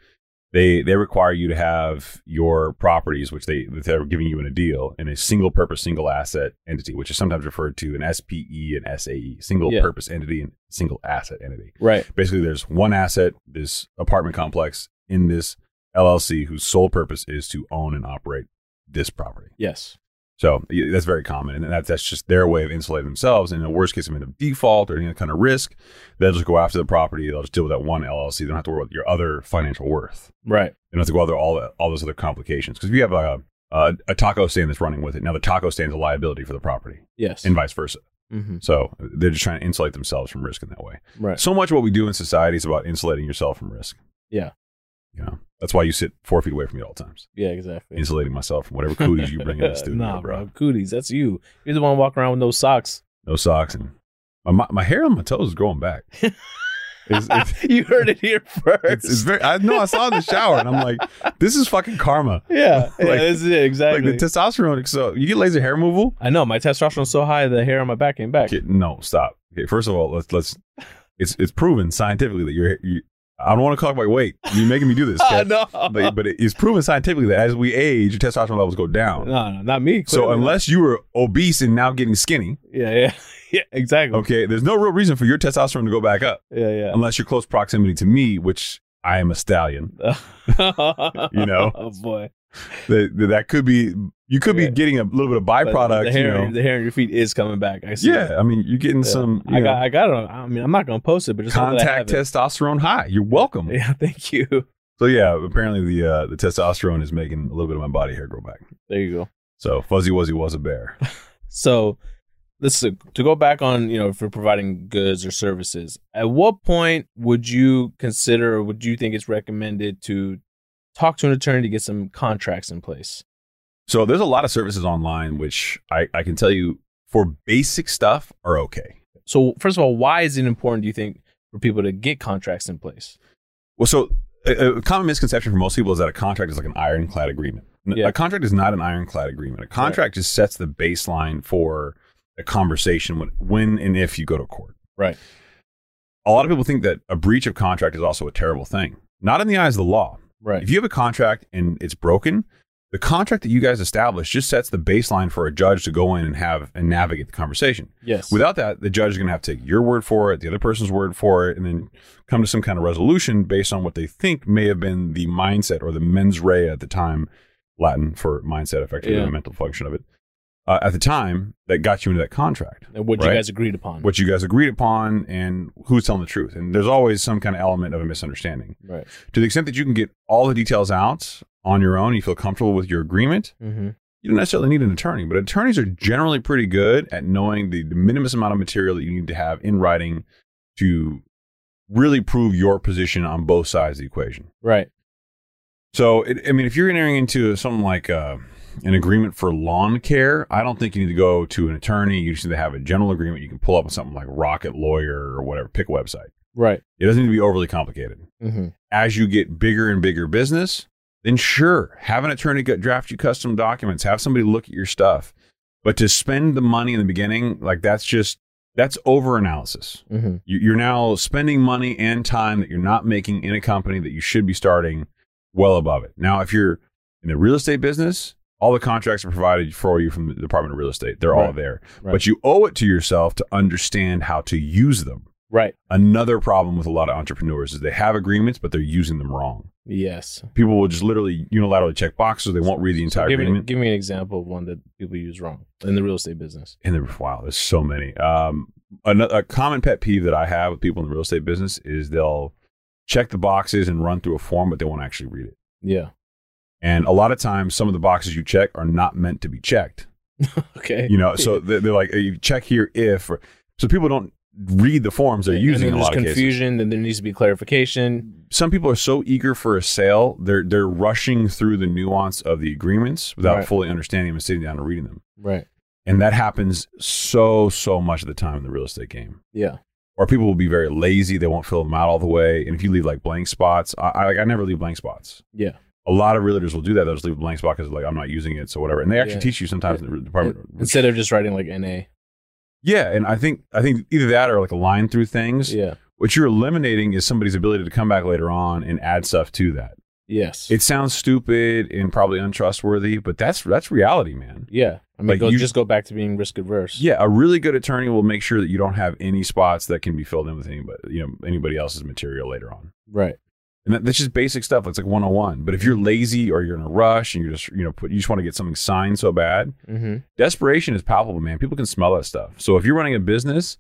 they they require you to have your properties, which they that they're giving you in a deal, in a single purpose, single asset entity, which is sometimes referred to an SPE and SAE, single Yeah. purpose entity and single asset entity. Right. Basically, there's one asset, this apartment complex in this LLC, whose sole purpose is to own and operate this property. Yes. So that's very common, and that's that's just their way of insulating themselves. And in the worst case event of default or any kind of risk, they'll just go after the property. They'll just deal with that one LLC. They don't have to worry about your other financial worth. Right. They don't have to go after all all those other complications. Because if you have a, a a taco stand that's running with it, now the taco stand's a liability for the property, Yes. and vice versa. hmm So they're just trying to insulate themselves from risk in that way. Right. So much of what we do in society is about insulating yourself from risk. Yeah. You know, that's why you sit four feet away from me at all times, Yeah. Exactly. insulating myself from whatever cooties you bring in the studio, nah, bro. bro. Cooties. That's you. You're the one walking around with no socks. No socks and my, my, my hair on my toes is growing back. It's, it's, you heard it here first. it's, it's very. I know. I saw in the shower, and I'm like, this is fucking karma. yeah, yeah, this is it exactly. Like the testosterone. So you get laser hair removal. I know my testosterone's so high, the hair on my back came back. No, stop. Okay, first of all, let's let's. It's it's proven scientifically that you're. You, I don't want to talk about weight. You're making me do this. No, But but it is proven scientifically that as we age, your testosterone levels go down. no, no, not me. So not. unless you were obese and now getting skinny, yeah, yeah, yeah, exactly. okay, there's no real reason for your testosterone to go back up Yeah, yeah. unless you're close proximity to me, which I am a stallion. you know? oh boy. That that that could be you could Yeah. be getting a little bit of byproduct. The hair, you know, the hair on your feet is coming back. I see. yeah. I mean, you're getting Yeah. some you I know, got, I got it. On, I mean, I'm not gonna post it, but just that contact testosterone high. You're welcome. Yeah, thank you. So yeah, apparently the uh, the testosterone is making a little bit of my body hair grow back. There you go. So fuzzy wuzzy was a bear. So, this to go back on, you know, for providing goods or services. At what point would you consider, or would you think it's recommended to talk to an attorney to get some contracts in place? So there's a lot of services online which I, I can tell you for basic stuff are okay. So, first of all, why is it important? Do you think for people to get contracts in place? Well, so a, a common misconception for most people is that a contract is like an ironclad agreement. Yeah. A contract is not an ironclad agreement. A contract just sets the baseline for a conversation when, when and if you go to court. Right. A lot of people think that a breach of contract is also a terrible thing. Not in the eyes of the law. Right. If you have a contract and it's broken, the contract that you guys established just sets the baseline for a judge to go in and have and navigate the conversation. yes. Without that, the judge is going to have to take your word for it, the other person's word for it, and then come to some kind of resolution based on what they think may have been the mindset or the mens rea at the time, Latin for mindset, effectively Yeah. the mental function of it, uh, at the time that got you into that contract. And what you guys agreed upon. What you guys agreed upon and who's telling the truth. And there's always some kind of element of a misunderstanding. right. To the extent that you can get all the details out on your own, you feel comfortable with your agreement, Mm-hmm. you don't necessarily need an attorney, but attorneys are generally pretty good at knowing the, the minimum amount of material that you need to have in writing to really prove your position on both sides of the equation. Right. So, it, I mean, if you're entering into something like uh, an agreement for lawn care, I don't think you need to go to an attorney. You just need to have a general agreement. You can pull up with something like Rocket Lawyer or whatever, pick a website. Right. It doesn't need to be overly complicated. Mm-hmm. As you get bigger and bigger business, then sure, have an attorney draft you custom documents, have somebody look at your stuff. But to spend the money in the beginning, like that's just that's over analysis. Mm-hmm. You're now spending money and time that you're not making in a company that you should be starting well above it. Now, if you're in the real estate business, all the contracts are provided for you from the Department of Real Estate. They're all there. Right. But you owe it to yourself to understand how to use them. Right. Another problem with a lot of entrepreneurs is they have agreements, but they're using them wrong. Yes. People will just literally unilaterally check boxes. They won't read the So entire give, me, agreement. give me an example of one that people use wrong in the real estate business. In the wow, there's so many. Um, another, a common pet peeve that I have with people in the real estate business is they'll check the boxes and run through a form, but they won't actually read it. Yeah. And a lot of times, some of the boxes you check are not meant to be checked. Okay. You know, so they're, they're like, you check here if. Or, so people don't read the forms they're And using then in a there's lot of cases. confusion. Then there needs to be clarification. Some people are so eager for a sale, they're they're rushing through the nuance of the agreements without Right. fully understanding them and sitting down and reading them. Right. And that happens so so much of the time in the real estate game. Yeah. or people will be very lazy. They won't fill them out all the way. And if you leave like blank spots, I, I, I never leave blank spots. Yeah. A lot of realtors will do that. They'll just leave a blank spot because like I'm not using it, so whatever. And they actually Yeah. teach you sometimes in the department. Instead of just writing like NA. yeah, and I think I think either that or like a line through things. Yeah. What you're eliminating is somebody's ability to come back later on and add stuff to that. Yes. It sounds stupid and probably untrustworthy, but that's that's reality, man. yeah. I mean, Like go, you- just go back to being risk adverse. Yeah, a really good attorney will make sure that you don't have any spots that can be filled in with anybody, you know, anybody else's material later on. Right. And that, that's just basic stuff. It's like 101. But if you're lazy or you're in a rush and you're just, you know, put, you just want to get something signed so bad, Mm-hmm. desperation is palpable, man. People can smell that stuff. So if you're running a business,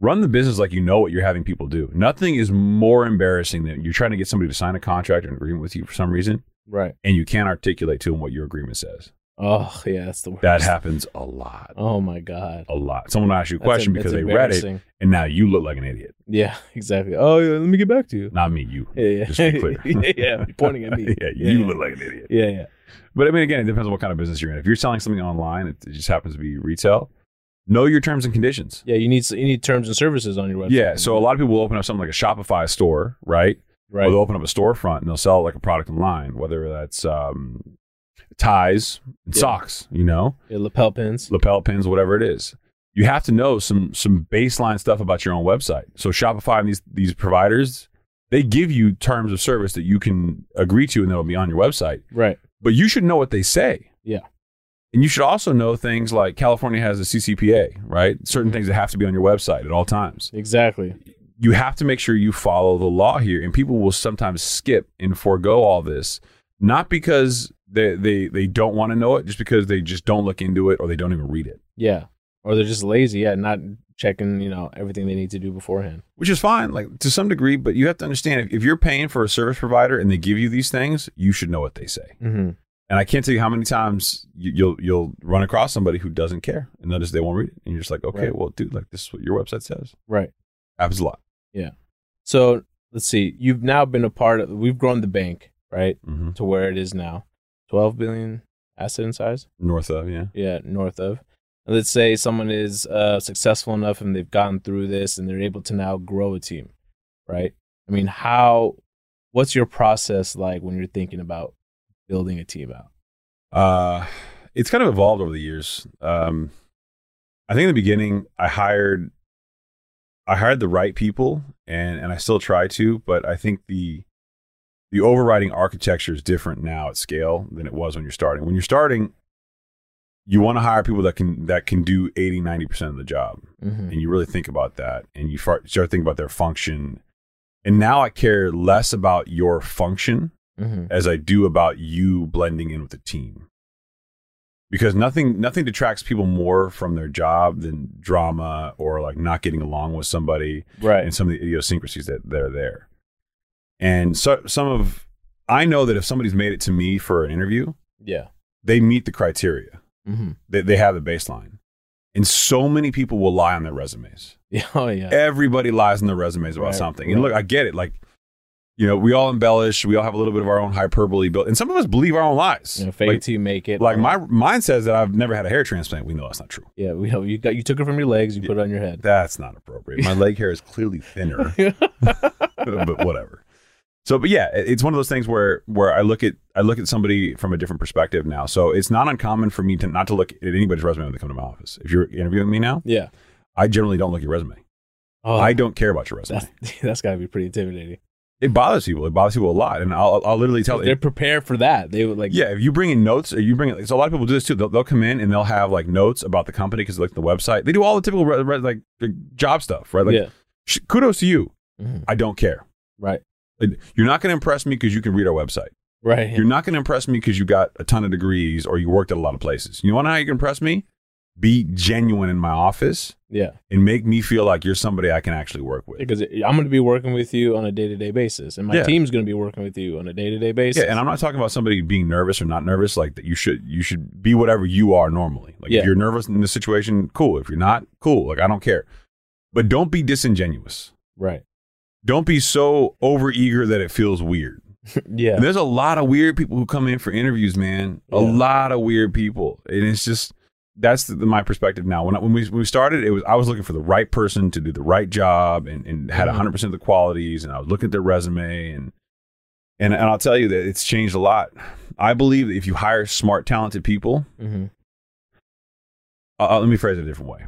run the business like you know what you're having people do. Nothing is more embarrassing than you're trying to get somebody to sign a contract or an agreement with you for some reason, Right. and you can't articulate to them what your agreement says. Oh yeah, that's the worst. That happens a lot. Oh my god. A lot. Someone will ask you a question because they read it, and now you look like an idiot. Yeah. Exactly. Oh yeah. Let me get back to you. Not me, you. Yeah. Yeah. Just be clear. yeah. yeah. You're pointing at me. yeah, you yeah. look like an idiot. Yeah. Yeah. But I mean, again, it depends on what kind of business you're in. If you're selling something online, it, it just happens to be retail. Know your terms and conditions. Yeah, you need you need terms and services on your website. Yeah. So a lot of people will open up something like a Shopify store, right? Right. Or they'll open up a storefront and they'll sell like a product online, whether that's um, ties and Yeah. socks, you know, Yeah, lapel pins. lapel pins, whatever it is. You have to know some some baseline stuff about your own website. So Shopify and these these providers, they give you terms of service that you can agree to and that'll be on your website. Right. But you should know what they say. Yeah. And you should also know things like California has a CCPA, right? Certain mm-hmm. things that have to be on your website at all times. Exactly. You have to make sure you follow the law here. And people will sometimes skip and forego all this, not because they, they, they don't want to know it, just because they just don't look into it or they don't even read it, Yeah. Or they're just lazy. Yeah, not checking you know everything they need to do beforehand. which is fine, like to some degree. But you have to understand if, if you're paying for a service provider and they give you these things, you should know what they say. Mm-hmm. And I can't tell you how many times you, you'll you'll run across somebody who doesn't care and they'll they won't read it, and you're just like, okay, Right. well, dude, like this is what your website says. Right. Happens a lot. Yeah. So let's see. You've now been a part of. We've grown the bank right Mm-hmm. to where it is now, twelve billion asset in size. North of yeah, Yeah, north of. And let's say someone is uh, successful enough and they've gotten through this and they're able to now grow a team, right? I mean, how? What's your process like when you're thinking about building a team out? uh, it's kind of evolved over the years. Um, I think in the beginning, I hired, I hired the right people, and and I still try to, but I think the the overriding architecture is different now at scale than it was when you're starting. When you're starting, you want to hire people that can that can do 80 90% of the job Mm-hmm. and you really think about that and you start start thinking about their function and now i care less about your function Mm-hmm. as i do about you blending in with the team because nothing nothing detracts people more from their job than drama or like not getting along with somebody Right. and some of the idiosyncrasies that, that are there and so some of i know that if somebody's made it to me for an interview Yeah. they meet the criteria Mm-hmm. they, they have the baseline and so many people will lie on their resumes Yeah. Oh yeah. everybody lies on their resumes about Right, something. And right. look, I get it. Like, you know, we all embellish. We all have a little bit of our own hyperbole built, and some of us believe our own lies. You know, fake it like, you make it. like my mine says that I've never had a hair transplant. We know that's not true. Yeah, we know you got you took it from your legs, you put it on your head. That's not appropriate. My leg hair is clearly thinner, but whatever. So, but yeah, it's one of those things where where I look at I look at somebody from a different perspective now. So it's not uncommon for me to not to look at anybody's resume when they come to my office. If you're interviewing me now, yeah. I generally don't look at your resume. Oh, I don't care about your resume. that's that's got to be pretty intimidating. It bothers people. It bothers people a lot, and I'll I'll literally tell They're prepared for that. They would like Yeah, if you bring in notes, or you bring in, so a lot of people do this too. They'll, they'll come in and they'll have like notes about the company because they look at the website. They do all the typical re- re- like job stuff, right? Like, yeah. sh- kudos to you. Mhm. I don't care. Right. You're not going to impress me because you can read our website. Right. You're not going to impress me because you got a ton of degrees or you worked at a lot of places. You want to know how you can impress me? Be genuine in my office yeah. and make me feel like you're somebody I can actually work with. Because I'm going to be working with you on a day to day basis, and my Yeah. team's going to be working with you on a day to day basis. Yeah, and I'm not talking about somebody being nervous or not nervous. Like that, you should you should be whatever you are normally. Like Yeah. if you're nervous in the situation, cool. If you're not, cool. Like I don't care, but don't be disingenuous. right. Don't be so over eager that it feels weird. Yeah. And there's a lot of weird people who come in for interviews, man. A Yeah. lot of weird people, and it's just that's the, my perspective now. When I, when we when we started, it was I was looking for the right person to do the right job and, and had Mhm. 100 percent of the qualities, and I was looking at their resume and and and I'll tell you that it's changed a lot. I believe that if you hire smart, talented people, hmm uh, let me phrase it a different way.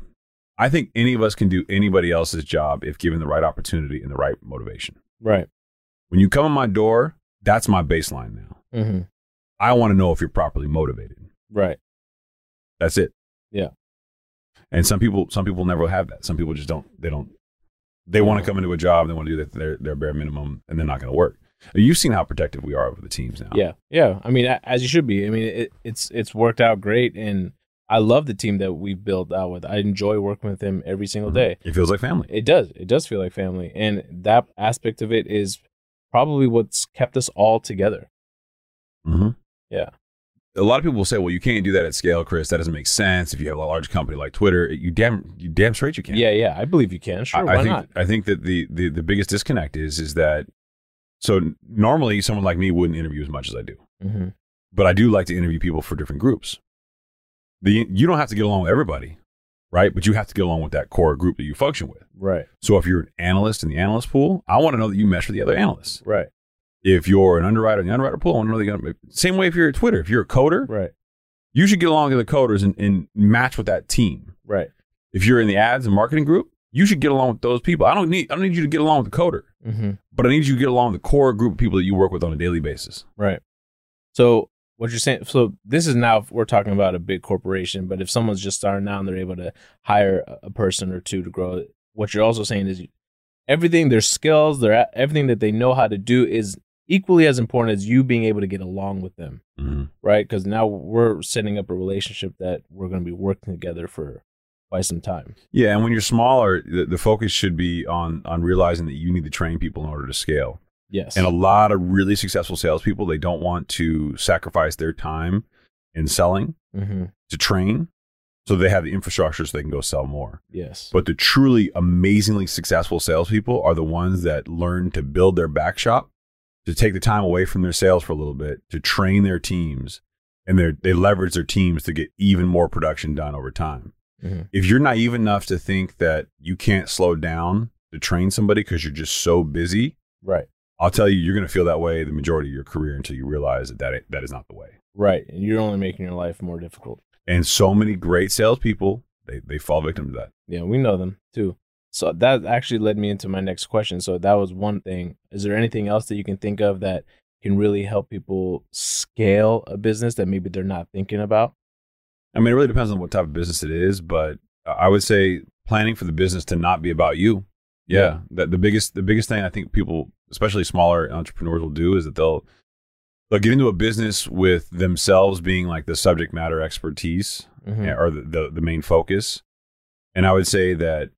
I think any of us can do anybody else's job if given the right opportunity and the right motivation. Right. When you come in my door, that's my baseline now. hmm I want to know if you're properly motivated. Right. That's it. Yeah. And some people, some people never have that. Some people just don't. They don't. They want to come into a job. They want to do their their bare minimum, and they're not going to work. You've seen how protective we are over the teams now. Yeah. Yeah. I mean, as you should be. I mean, it, it's it's worked out great, and I love the team that we've built out with. I enjoy working with them every single Mhm. day. It feels like family. It does. It does feel like family, and that aspect of it is probably what's kept us all together. Mm-hmm. Yeah. A lot of people will say, "Well, you can't do that at scale, Chris. That doesn't make sense. If you have a large company like Twitter, you damn, you damn straight you can." Yeah. Yeah. I believe you can. Sure. I, why I think not? I think that the, the the biggest disconnect is is that so normally someone like me wouldn't interview as much as I do, hmm but I do like to interview people for different groups. The you don't have to get along with everybody, right? But you have to get along with that core group that you function with. Right. So if you're an analyst in the analyst pool, I want to know that you mesh with the other analysts. Right. If you're an underwriter in the underwriter pool, I want to know that you same way if you're at Twitter. If you're a coder, Right. you should get along with the coders and, and match with that team. Right. If you're in the ads and marketing group, you should get along with those people. I don't need I don't need you to get along with the coder, Mm-hmm. but I need you to get along with the core group of people that you work with on a daily basis. Right. So what you're saying? So this is now we're talking about a big corporation, but if someone's just starting out and they're able to hire a- person or two to grow, what you're also saying is everything their skills, their everything that they know how to do is equally as important as you being able to get along with them, mm-hmm. right? Because now we're setting up a relationship that we're going to be working together for quite some time. Yeah, and when you're smaller, the, the focus should be on on realizing that you need to train people in order to scale. Yes. And a lot of really successful salespeople, they don't want to sacrifice their time in selling mm-hmm. to train, so they have the infrastructure so they can go sell more. Yes. But the truly amazingly successful salespeople are the ones that learn to build their back shop, to take the time away from their sales for a little bit, to train their teams, and they they leverage their teams to get even more production done over time. Mhm. If you're naive enough to think that you can't slow down to train somebody because you're just so busy, right. I'll tell you, you're going to feel that way the majority of your career until you realize that that, ain't- that is not the way. Right. And you're only making your life more difficult. And so many great salespeople, they, they fall victim to that. Yeah, we know them too. So that actually led me into my next question. So that was one thing. Is there anything else that you can think of that can really help people scale a business that maybe they're not thinking about? I mean, it really depends on what type of business it is, but I would say planning for the business to not be about you. Yeah, Yeah. that the biggest the biggest thing I think people, especially smaller entrepreneurs, will do is that they'll they'll get into a business with themselves being like the subject matter expertise Mhm. or the, the the main focus. And I would say that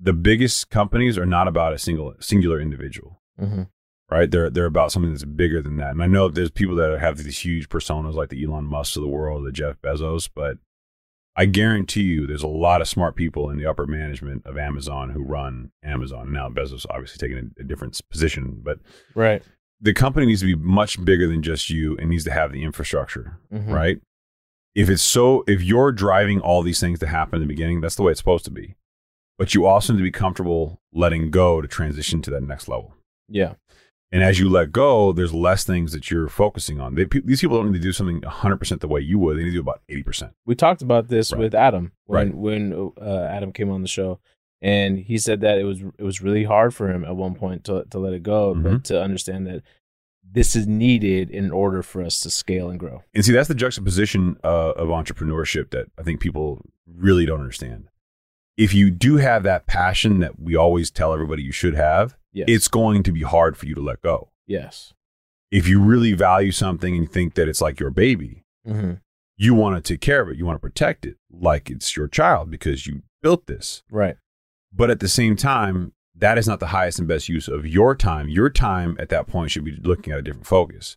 the biggest companies are not about a single singular individual Mhm. right? They're they're about something that's bigger than that. And I know there's people that have these huge personas like the Elon Musk of the world, the Jeff Bezos, but I guarantee you there's a lot of smart people in the upper management of Amazon who run Amazon. Now Bezos obviously taking a, a different position, but Right. the company needs to be much bigger than just you and needs to have the infrastructure, Mhm. right? If it's so if you're driving all these things to happen in the beginning, that's the way it's supposed to be. But you also need to be comfortable letting go to transition to that next level. Yeah. And as you let go, there's less things that you're focusing on. They, pe- these people don't need to do something 100% the way you would. They need to do about 80%. We talked about this Right. with Adam when Right. when uh, Adam came on the show, and he said that it was it was really hard for him at one point to to let it go, Mhm. but to understand that this is needed in order for us to scale and grow. And see, that's the juxtaposition uh, of entrepreneurship that I think people really don't understand. If you do have that passion that we always tell everybody you should have, Yes. it's going to be hard for you to let go. yes. If you really value something and you think that it's like your baby, hmm you want to take care of it, you want to protect it like it's your child because you built this. Right. But at the same time, that is not the highest and best use of your time. Your time at that point should be looking at a different focus.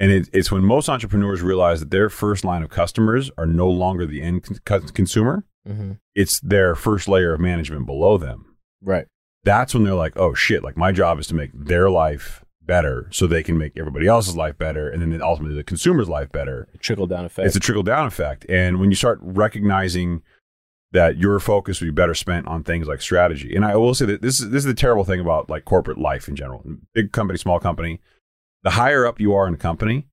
And it, it's when most entrepreneurs realize that their first line of customers are no longer the end con- consumer, hmm it's their first layer of management below them. Right. That's when they're like, oh shit, like my job is to make their life better so they can make everybody else's life better. And then ultimately the consumer's life better. Trickle down effect. It's a trickle down effect. And when you start recognizing that your focus would be better spent on things like strategy. And I will say that this is this is the terrible thing about like corporate life in general. Big company, small company. The higher up you are in a company,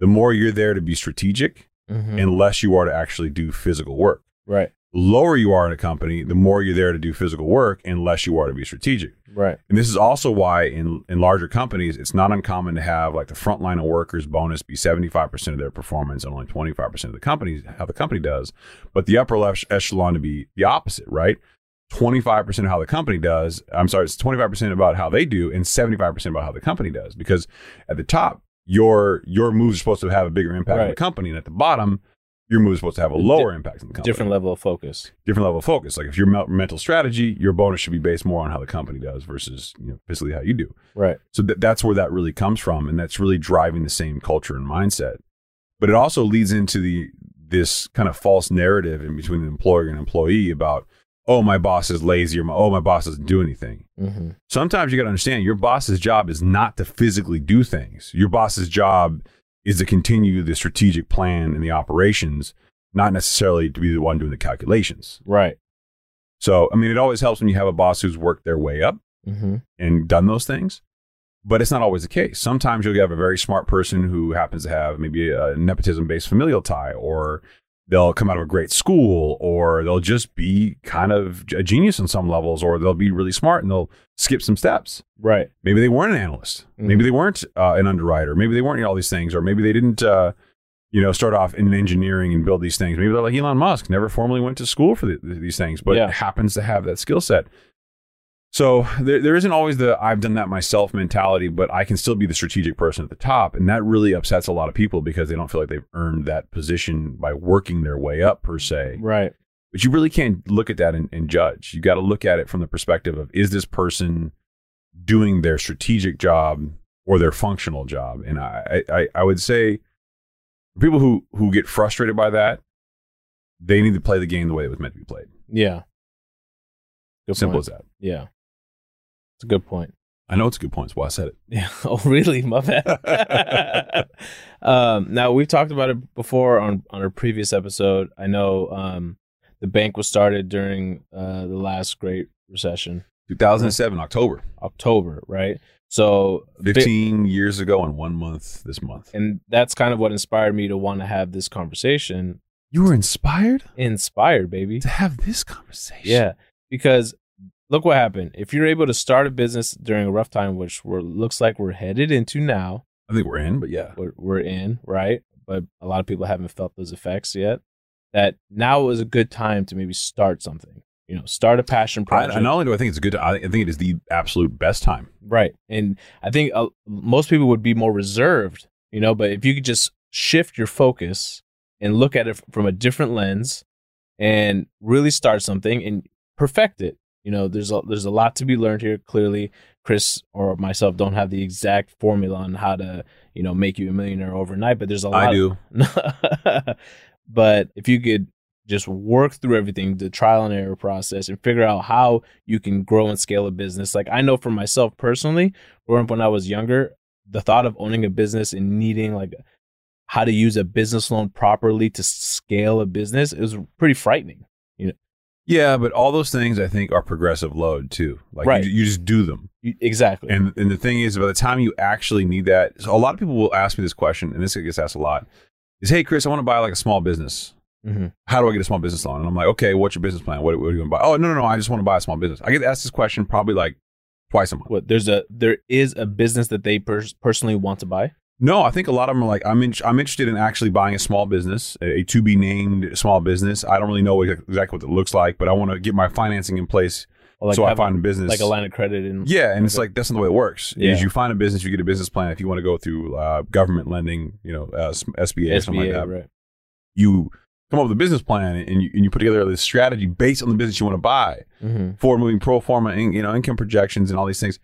the more you're there to be strategic Mhm. and less you are to actually do physical work. right. Lower you are in a company, the more you're there to do physical work and less you are to be strategic. Right. And this is also why in, in larger companies, it's not uncommon to have like the frontline of workers bonus be 75% of their performance and only 25% of the company, how the company does. But the upper left echelon to be the opposite, right? 25% of how the company does. I'm sorry, it's 25% about how they do and 75% about how the company does. Because at the top, your your moves are supposed to have a bigger impact on the company. And at the bottom, your move is supposed to have a lower impact on the company Different level of focus. different level of focus. Like if your mental strategy, your bonus should be based more on how the company does versus you know physically how you do. Right. So th- that's where that really comes from, and that's really driving the same culture and mindset. But it also leads into the this kind of false narrative in between the employer and employee about oh my boss is lazy or my, oh my boss doesn't do anything. hmm Sometimes you got to understand your boss's job is not to physically do things. Your boss's job is to continue the strategic plan and the operations, not necessarily to be the one doing the calculations. Right. So, I mean, it always helps when you have a boss who's worked their way up Mm-hmm. and done those things. But it's not always the case. Sometimes you'll have a very smart person who happens to have maybe a nepotism based familial tie, or they'll come out of a great school, or they'll just be kind of a genius on some levels, or they'll be really smart and they'll skip some steps. Right. Maybe they weren't an analyst. Mhm. Maybe they weren't uh, an underwriter. Maybe they weren't all these things, or maybe they didn't, uh, you know, start off in engineering and build these things. Maybe they're like Elon Musk, never formally went to school for the, these things, but Yeah. happens to have that skill set. So there, there isn't always the I've done that myself mentality, but I can still be the strategic person at the top, and that really upsets a lot of people because they don't feel like they've earned that position by working their way up per se. Right. But you really can't look at that and, and judge. You got to look at it from the perspective of is this person doing their strategic job or their functional job? And I, I, I would say people who who get frustrated by that, they need to play the game the way it was meant to be played. Yeah. Good Simple point. as that. Yeah. It's a good point. I know it's a good point. That's why I said it. Yeah. Oh, really? My bad. um, now we've talked about it before on on our previous episode. I know um, the bank was started during uh, the last Great Recession, 2007, October, October, right? So, bi- 15 years ago and one month this month. and that's kind of what inspired me to want to have this conversation. You were inspired Inspired, baby. to have this conversation. Yeah, because look what happened. If you're able to start a business during a rough time, which we're looks like we're headed into now, I think we're in, but yeah. we're, we're in, right? But a lot of people haven't felt those effects yet. That now is a good time to maybe start something. You know, start a passion project. I not only do I think it's a good, I think it is the absolute best time. Right. And I think uh, most people would be more reserved, you know, but if you could just shift your focus and look at it from a different lens and really start something and perfect it. You know, there's a, there's a lot to be learned here. Clearly, Chris or myself don't have the exact formula on how to, you know, make you a millionaire overnight, but there's a lot I do. but if you could just work through everything, the trial and error process, and figure out how you can grow and scale a business. Like I know for myself personally, growing up when I was younger, the thought of owning a business and needing like how to use a business loan properly to scale a business is pretty frightening. Yeah, but all those things I think are progressive load too. Like Right. you, you just do them. You- exactly. And and the thing is, by the time you actually need that, so a lot of people will ask me this question, and this gets asked a lot: is Hey, Chris, I want to buy like a small business. Mhm. How do I get a small business loan? And I'm like, okay, what's your business plan? What, what are you going to buy? Oh, no, no, no, I just want to buy a small business. I get asked this question probably like twice a month. What there's a there is a business that they pers- personally want to buy. No, I think a lot of them are like, I'm in, I'm interested in actually buying a small business, a, a to be named small business. I don't really know exactly what it looks like, but I want to get my financing in place like so I find a business like a line of credit and Yeah, and it's Okay. like that's not the way it works. Yeah. Is you find a business, you get a business plan. If you want to go through uh, government lending, you know, uh, S- SBA, or something like SBA, that, right? you come up with a business plan and you and you put together this strategy based on the business you want to buy, Mm-hmm. forward moving pro forma, in, you know, income projections and all these things.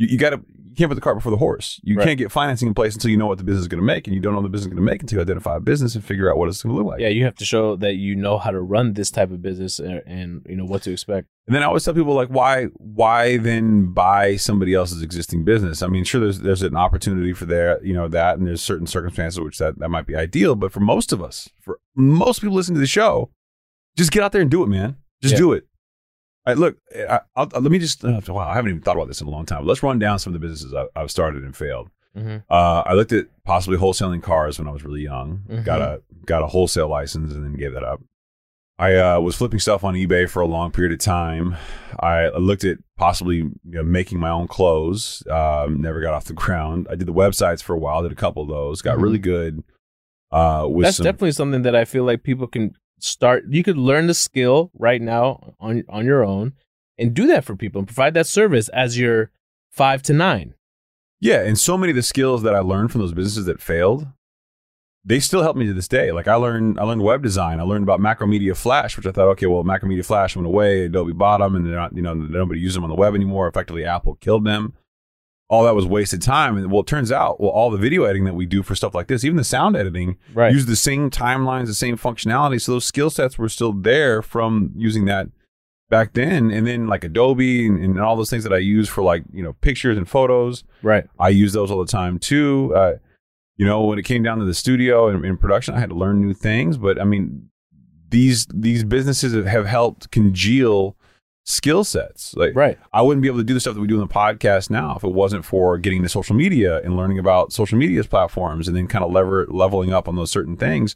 You, you got to you can't put the cart before the horse. You Right. can't get financing in place until you know what the business is going to make, and you don't know what the business is going to make until you identify a business and figure out what it's going to look like. yeah, you have to show that you know how to run this type of business and, and you know what to expect. And then I always tell people like, why, why then buy somebody else's existing business? I mean, sure, there's there's an opportunity for there, you know, that, and there's certain circumstances which that that might be ideal. But for most of us, for most people listening to the show, just get out there and do it, man. Just Yeah. do it. Right, look, I, I'll, let me just. Uh, wow, I haven't even thought about this in a long time. Let's run down some of the businesses I, I've started and failed. Mm-hmm. Uh, I looked at possibly wholesaling cars when I was really young. Mhm. Got a got a wholesale license and then gave that up. I uh, was flipping stuff on eBay for a long period of time. I looked at possibly you know, making my own clothes. Um, never got off the ground. I did the websites for a while. Did a couple of those. Got Mhm. really good. Uh, with That's some, definitely something that I feel like people can start. You could learn the skill right now on on your own and do that for people and provide that service as your five to nine. Yeah, and so many of the skills that I learned from those businesses that failed, they still help me to this day. Like I learned, I learned web design. I learned about Macromedia Flash, which I thought, okay, well, Macromedia Flash went away. Adobe bought them, and they're not, you know, nobody uses them on the web anymore. Effectively, Apple killed them. All that was wasted time. And well, it turns out, well, all the video editing that we do for stuff like this, even the sound editing, Right. use the same timelines, the same functionality. So those skill sets were still there from using that back then. And then like Adobe and, and all those things that I use for like you know pictures and photos. right. I use those all the time too. Uh, you know, when it came down to the studio and, and production, I had to learn new things. But I mean, these these businesses have helped congeal skill sets. Like Right. I wouldn't be able to do the stuff that we do in the podcast now if it wasn't for getting to social media and learning about social media's platforms and then kind of lever leveling up on those certain things.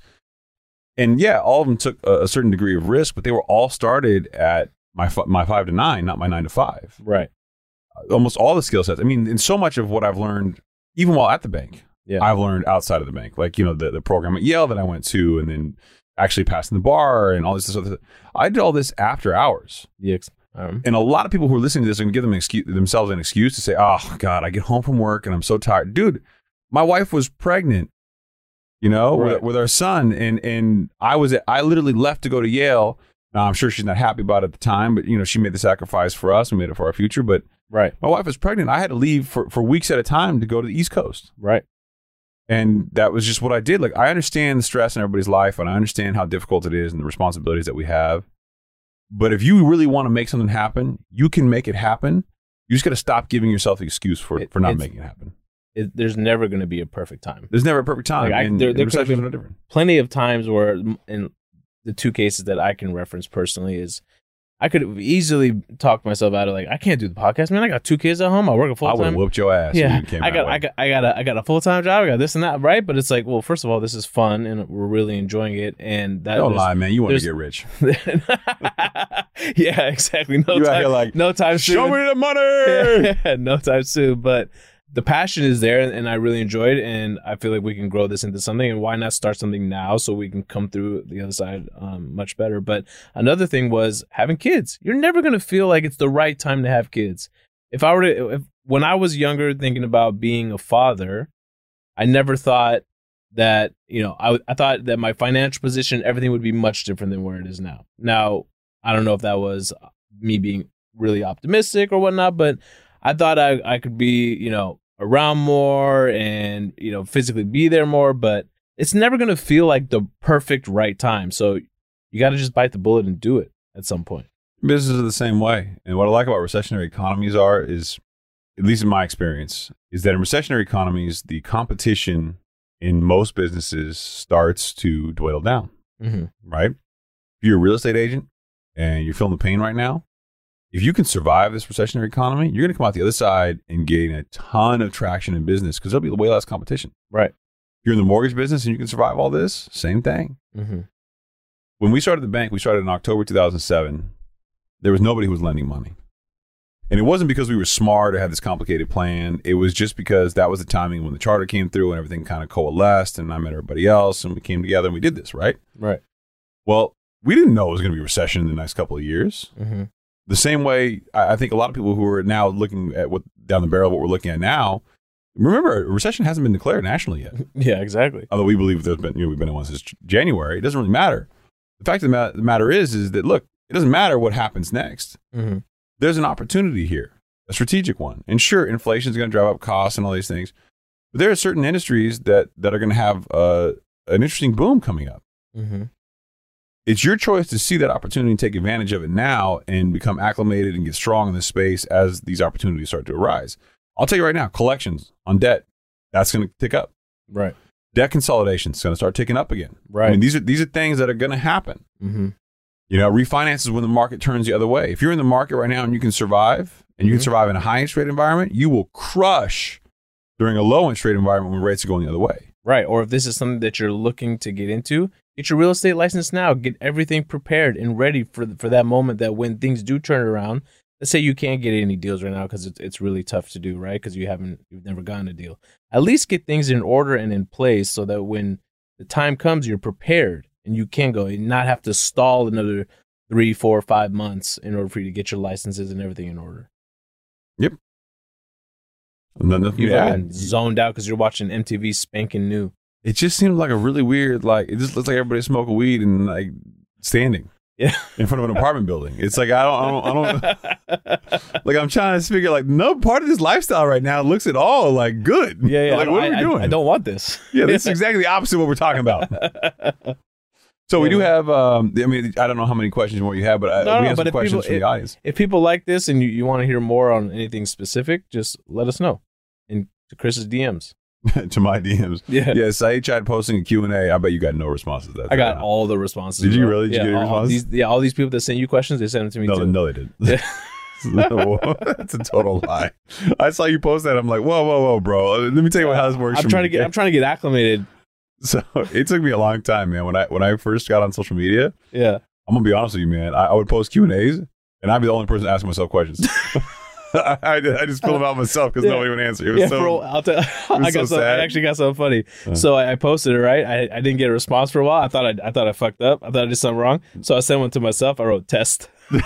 And yeah, all of them took a, a certain degree of risk, but they were all started at my my five to nine, not my nine to five. Right. Uh, almost all the skill sets. I mean, and so much of what I've learned, even while at the bank, Yeah. I've learned outside of the bank. Like you know the the program at Yale that I went to, and then actually passing the bar and all this other. I did all this after hours. Ex- um, And a lot of people who are listening to this are going to give them an excuse, themselves an excuse to say, "Oh God, I get home from work and I'm so tired." Dude, my wife was pregnant, you know, Right. with, with our son, and and I was I literally left to go to Yale. Now I'm sure she's not happy about it at the time, but you know she made the sacrifice for us. We made it for our future. But right. my wife was pregnant. I had to leave for for weeks at a time to go to the East Coast. Right. And that was just what I did. Like I understand the stress in everybody's life, and I understand how difficult it is and the responsibilities that we have. But if you really want to make something happen, you can make it happen. You just got to stop giving yourself the excuse for It- for not making it happen. It, there's never going to be a perfect time. There's never a perfect time. Like, I- and, there- there could've recessions been- are no different. Plenty of times where, in the two cases that I can reference personally, is I could easily talk myself out of like I can't do the podcast, man. I got two kids at home. I work a full time. I would whooped your ass. if Yeah, you came I got. I got, I got, a, I got a full time job. I got this and that, right? But it's like, well, first of all, this is fun, and we're really enjoying it. And that Don't lie, man. You want to get rich. yeah, exactly. No You time, like, no time soon. Show me the money. Yeah, no time soon. But the passion is there, and I really enjoy it, and I feel like we can grow this into something. And why not start something now so we can come through the other side um, much better? But another thing was having kids. You're never gonna feel like it's the right time to have kids. If I were to, if, when I was younger, thinking about being a father, I never thought that you know I, I thought that my financial position everything would be much different than where it is now now i don't know if that was me being really optimistic or whatnot but i thought i, I could be you know around more and you know physically be there more but it's never going to feel like the perfect right time so you got to just bite the bullet and do it at some point Businesses are the same way. And what I like about recessionary economies are is, at least in my experience, is that in recessionary economies, the competition in most businesses starts to dwindle down. mm-hmm. right? If you're a real estate agent and you're feeling the pain right now, if you can survive this recessionary economy, you're going to come out the other side and gain a ton of traction in business because there'll be way less competition. right If you're in the mortgage business and you can survive all this, same thing. mm-hmm. When we started the bank, we started in October 2007. There was nobody who was lending money. And it wasn't because we were smart or had this complicated plan. It was just because that was the timing when the charter came through and everything kind of coalesced and I met everybody else and we came together and we did this, right? right Well, we didn't know it was going to be a recession in the next couple of years. mm-hmm. The same way, I I think a lot of people who are now looking at what down the barrel of what we're looking at now. Remember, a recession hasn't been declared nationally yet. yeah exactly Although we believe there's been, you know, we've been in one since January. It doesn't really matter. The fact of the, ma- the matter is, is that look, it doesn't matter what happens next. mm-hmm. There's an opportunity here, a strategic one. And sure, inflation is going to drive up costs and all these things, but there are certain industries that that are going to have uh, an interesting boom coming up. Mm-hmm. It's your choice to see that opportunity and take advantage of it now and become acclimated and get strong in this space as these opportunities start to arise. I'll tell you right now, collections on debt, that's going to tick up. right Debt consolidation is going to start ticking up again. right I mean, these are these are things that are going to happen. mm-hmm. You know, refinances when the market turns the other way. If you're in the market right now and you can survive, and you Mhm. can survive in a high interest rate environment, you will crush during a low interest rate environment when rates are going the other way. Right. Or if this is something that you're looking to get into, get your real estate license now. Get everything prepared and ready for for that moment that when things do turn around. Let's say you can't get any deals right now because it's, it's really tough to do, right? Because you haven't you've never gotten a deal. At least get things in order and in place so that when the time comes, you're prepared and you can go and not have to stall another three, four, five months in order for you to get your licenses and everything in order. Yep. Nothing been zoned out because you're watching MTV spanking new. It just seemed like a really weird, like it just looks like everybody smoking weed and like standing Yeah. in front of an apartment building. It's like I don't, I don't, I don't. Like I'm trying to figure, like no part of this lifestyle right now looks at all like good. Yeah, yeah. Like I- what are we I- doing? I, don't want this. Yeah, this is exactly the opposite of what we're talking about. So we do have. Um, I mean, I don't know how many questions more you have, but I, No, we have some if questions people- from the audience. if people like this and you, you want to hear more on anything specific, just let us know in to Chris's DMs. to my DMs. Yeah. Yeah, Saied tried posting a Q&A. I bet you got no responses. to That I got all the responses. Did you really? Did you yeah, get a all? These, yeah, all these people that send you questions, they send them to me No, too. no, they didn't. Yeah. No, that's a total lie. I saw you post that. I'm like, whoa, whoa, whoa, bro. Uh, let me tell you how this works. I'm trying to get. I'm trying to get acclimated. So it took me a long time, man. When I when I first got on social media, Yeah. I'm gonna be honest with you, man. I, I would post Q and A's, and I'd be the only person asking myself questions. I, I, just- just them out myself because Yeah. nobody would answer. It was Yeah, so bro. I'll tell. I got so some. I actually got something funny. Uh. So I, I posted it right. I, I didn't get a response for a while. I thought I, I thought I fucked up. I thought I did something wrong. So I sent one to myself. I wrote test. oh,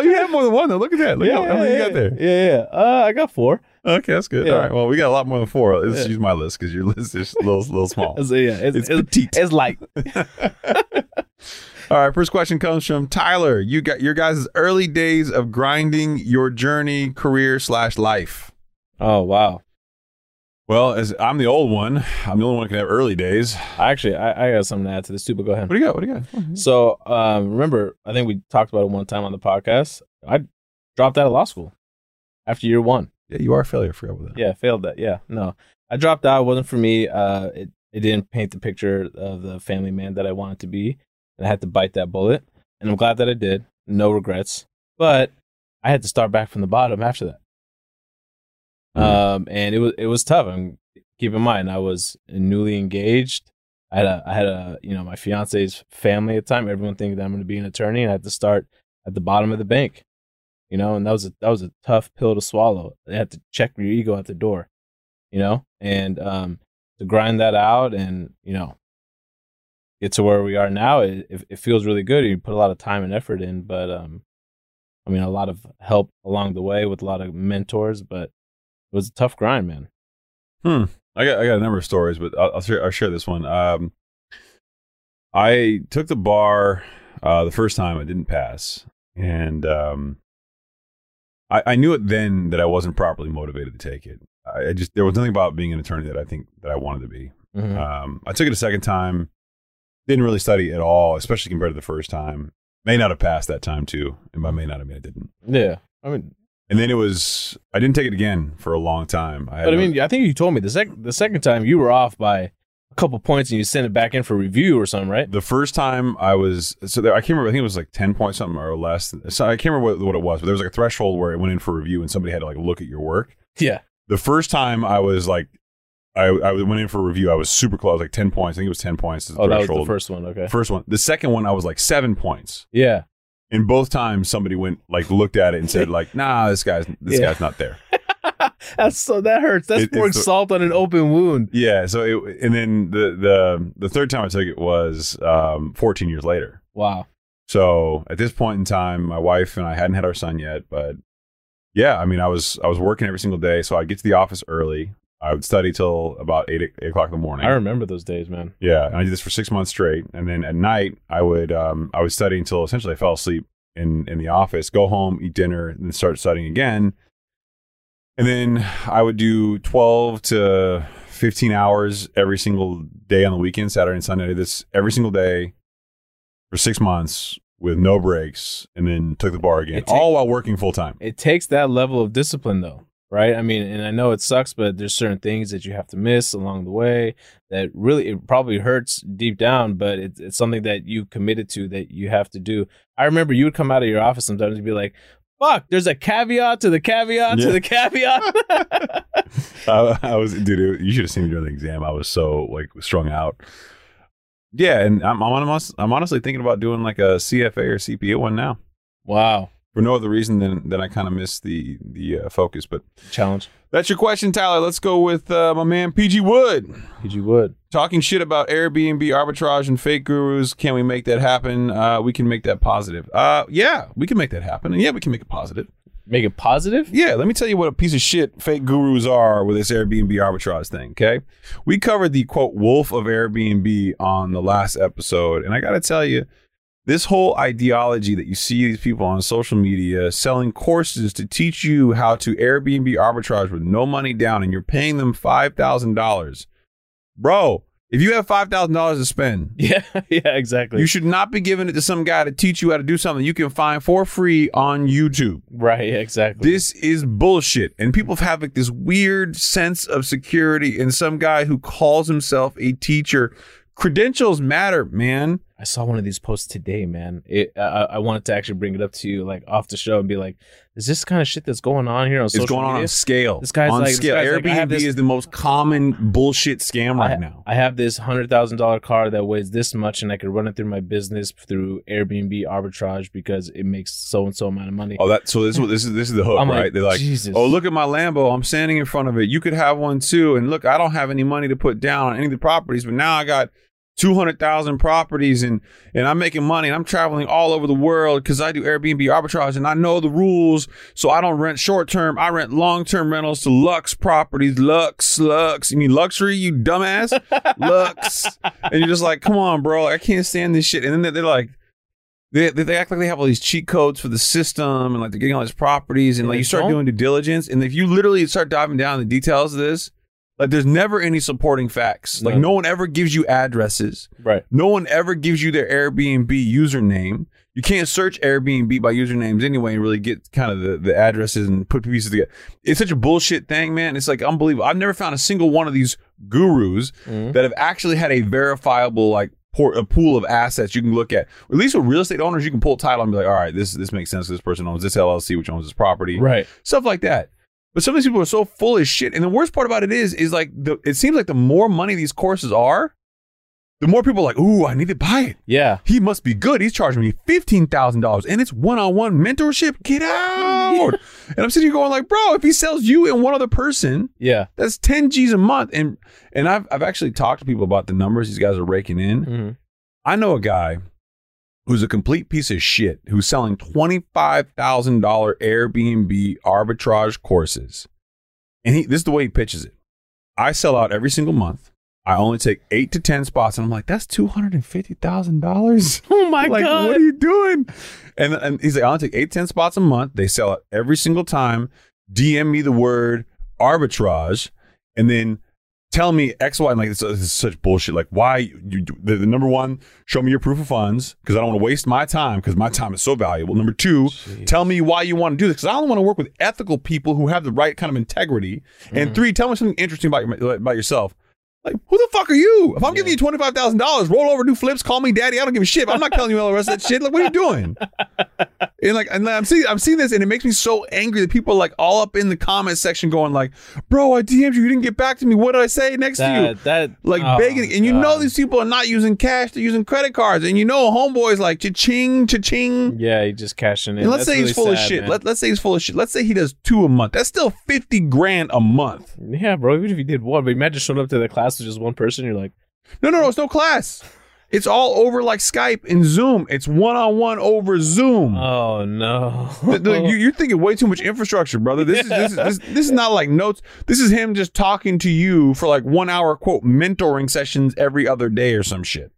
you have more than one though. Look at that. Look how, how many you got there. Yeah, yeah. Uh, I got four. Okay, that's good. Yeah. All right. Well, we got a lot more than four. Let's Yeah. use my list because your list is a little, little small. So yeah, it's, It's it's, petite. it's light. All right, first question comes from Tyler. You got your guys' early days of grinding your journey, career slash life. Oh wow. Well, as I'm the old one, I'm the only one who can have early days. Actually, I, I got something to add to this too. But go ahead. What do you got? What do you got? So um, remember, I think we talked about it one time on the podcast. I dropped out of law school after year one. Yeah, you are a failure. I forgot about that. Yeah, failed that. Yeah, no, I dropped out. It wasn't for me. Uh, it it didn't paint the picture of the family man that I wanted to be, and I had to bite that bullet. And I'm glad that I did. No regrets. But I had to start back from the bottom after that. Mhm. Um, and it was it was tough. And keep in mind, I was newly engaged. I had a I had a you know my fiance's family at the time. Everyone thinking that I'm going to be an attorney, and I had to start at the bottom of the bank. You know, and that was a that was a tough pill to swallow. They had to check your ego at the door. You know, and um, to grind that out, and you know, get to where we are now, it, it, it feels really good. You put a lot of time and effort in, but um, I mean, a lot of help along the way with a lot of mentors, but it was a tough grind, man. Hmm. I got I got a number of stories, but I'll, I'll share I'll share this one. Um, I took the bar uh, the first time. I didn't pass, and um, I, I knew it then that I wasn't properly motivated to take it. I, I just there was nothing about being an attorney that I think that I wanted to be. Mhm. Um, I took it a second time. Didn't really study at all, especially compared to the first time. May not have passed that time too, and by may not I mean I didn't. yeah, I mean, And then it was I didn't take it again for a long time. I but I no- mean, I think you told me the second the second time you were off by a couple points and you sent it back in for review or something, right? The first time I was so there, I can't remember. I think it was like ten points something or less. So I can't remember what, what it was, but there was like a threshold where it went in for review and somebody had to like look at your work. Yeah. The first time I was like, I I went in for a review. I was super close, like ten points. I think it was ten points. the Oh, that was the first one. Okay. First one. The second one, I was like seven points. Yeah. And both times somebody went like looked at it and said like, Nah, this guy's this Yeah. guy's not there. That's so that hurts. That's It- pouring salt on an open wound. Yeah. So it, and then the the the third time I took it was um, fourteen years later. Wow. So at this point in time, my wife and I hadn't had our son yet, but yeah, I mean, I was I was working every single day, so I'd get to the office early. I would study till about eight eight o'clock in the morning. I remember those days, man. yeah, and I did this for six months straight, and then at night I would um, I would study until essentially I fell asleep in in the office. Go home, eat dinner, and then start studying again. And then I would do twelve to fifteen hours every single day on the weekend, Saturday and Sunday. I did this every single day for six months with no breaks, and then took the bar again, all while working full time. It takes that level of discipline, though, right? I mean, and I know it sucks, but there's certain things that you have to miss along the way that really it probably hurts deep down, but it's it's something that you committed to that you have to do. I remember you would come out of your office sometimes and be like, "Fuck, there's a caveat to the caveat Yeah. to the caveat." I, I was, dude. You should have seen me during the exam. I was so like strung out. Yeah, and I'm I'm, honest, I'm honestly thinking about doing like a CFA or CPA one now wow, for no other reason than than I kind of miss the the uh, focus. But challenge. that's your question, Tyler. Let's go with uh, my man PG Wood PG Wood. talking shit about Airbnb arbitrage and fake gurus. Can we make that happen? Uh, we can make that positive. Uh, yeah, we can make that happen, and yeah, we can make it positive. Make it positive. Yeah, let me tell you what a piece of shit fake gurus are with this Airbnb arbitrage thing, okay? We covered the quote wolf of Airbnb on the last episode, and I got to tell you, this whole ideology that you see these people on social media selling courses to teach you how to Airbnb arbitrage with no money down and you're paying them $5,000. Bro, If you have five thousand dollars to spend, Yeah, yeah, exactly. you should not be giving it to some guy to teach you how to do something you can find for free on YouTube. right, exactly. This is bullshit. And people have like this weird sense of security in some guy who calls himself a teacher. Credentials matter, man. I saw one of these posts today, man. It, I, I wanted to actually bring it up to you, like off the show, and be like, "Is this kind of shit that's going on here on It's social going on media?" on scale. This guy's on like- scale. guy's like, Airbnb this- is the most common bullshit scam right I, now. I have this hundred thousand dollar car that weighs this much, and I could run it through my business through Airbnb arbitrage because it makes so and so amount of money. Oh, that so this is what this is this is the hook, I'm like, right? They're like, Jesus. oh, look at my Lambo. I'm standing in front of it. You could have one too. And look, I don't have any money to put down on any of the properties, but now I got two hundred thousand properties, and and I'm making money. And I'm traveling all over the world because I do Airbnb arbitrage, and I know the rules. So I don't rent short term. I rent long term rentals to Lux properties. Lux, Lux. You mean luxury? You dumbass. Lux. And you're just like, come on, bro. I can't stand this shit. And then they're, they're like. They, they they act like they have all these cheat codes for the system and like they're getting all these properties and And like you start don't. doing due diligence and if you literally start diving down the details of this, like there's never any supporting facts. Like None. no one ever gives you addresses. right. No one ever gives you their Airbnb username. You can't search Airbnb by usernames anyway and really get kind of the, the addresses and put pieces together. It's such a bullshit thing, man. It's like unbelievable. I've never found a single one of these gurus Mhm. that have actually had a verifiable like port, a pool of assets you can look at. At least with real estate owners, you can pull a title and be like, all right, this this makes sense. This person owns this LLC, which owns this property, Right. stuff like that. But some of these people are so full of shit. And the worst part about it is, is like the it seems like the more money these courses are, the more people are like, ooh, I need to buy it. Yeah. He must be good. He's charging me fifteen thousand dollars, and it's one-on-one mentorship. Get out! and I'm sitting here going like, bro, if he sells you and one other person, Yeah. that's 10 G's a month. And and I've I've actually talked to people about the numbers these guys are raking in. Mhm. I know a guy who's a complete piece of shit who's selling $25,000 Airbnb arbitrage courses. And he this is the way he pitches it. I sell out every single month. I only take 8 to 10 spots and I'm like, that's $250,000. Oh my like, god. what are you doing? And and he's like, I only take eight, to 10 spots a month. They sell out every single time. DM me the word arbitrage, and then tell me X, Y. And like, this, this is such bullshit. Like, why you the, the number one, show me your proof of funds because I don't want to waste my time because my time is so valuable. Number two, tell me why you want to do this because I only want to work with ethical people who have the right kind of integrity. And mm. three, tell me something interesting about your, about yourself. Like, who the fuck are you? If I'm giving you twenty five thousand dollars, roll over, do flips, call me daddy. I don't give a shit. I'm not telling you all the rest of that shit. Like, what are you doing? and like, and I'm seeing, I'm seeing this, and it makes me so angry that people are like all up in the comment section going like, "Bro, I DM'd you. You didn't get back to me. What did I say next to you?" that, that Like oh, begging, and you know these people are not using cash; they're using credit cards, and you know homeboys like cha-ching, cha-ching. Yeah, he just cashing in. And let's That's say he's really full of shit. man. Let, let's say he's full of shit. Let's say he does two a month. That's still fifty grand a month. yeah, bro. Even if he did one, but imagine showing up to the class with just one person. You're like, No, no, no. It's no class. It's all over like Skype and Zoom. It's one on one over Zoom. oh no. The- the- you, you're thinking way too much infrastructure, brother. This is this, is this, this is not like notes. This is him just talking to you for like one hour quote mentoring sessions every other day or some shit.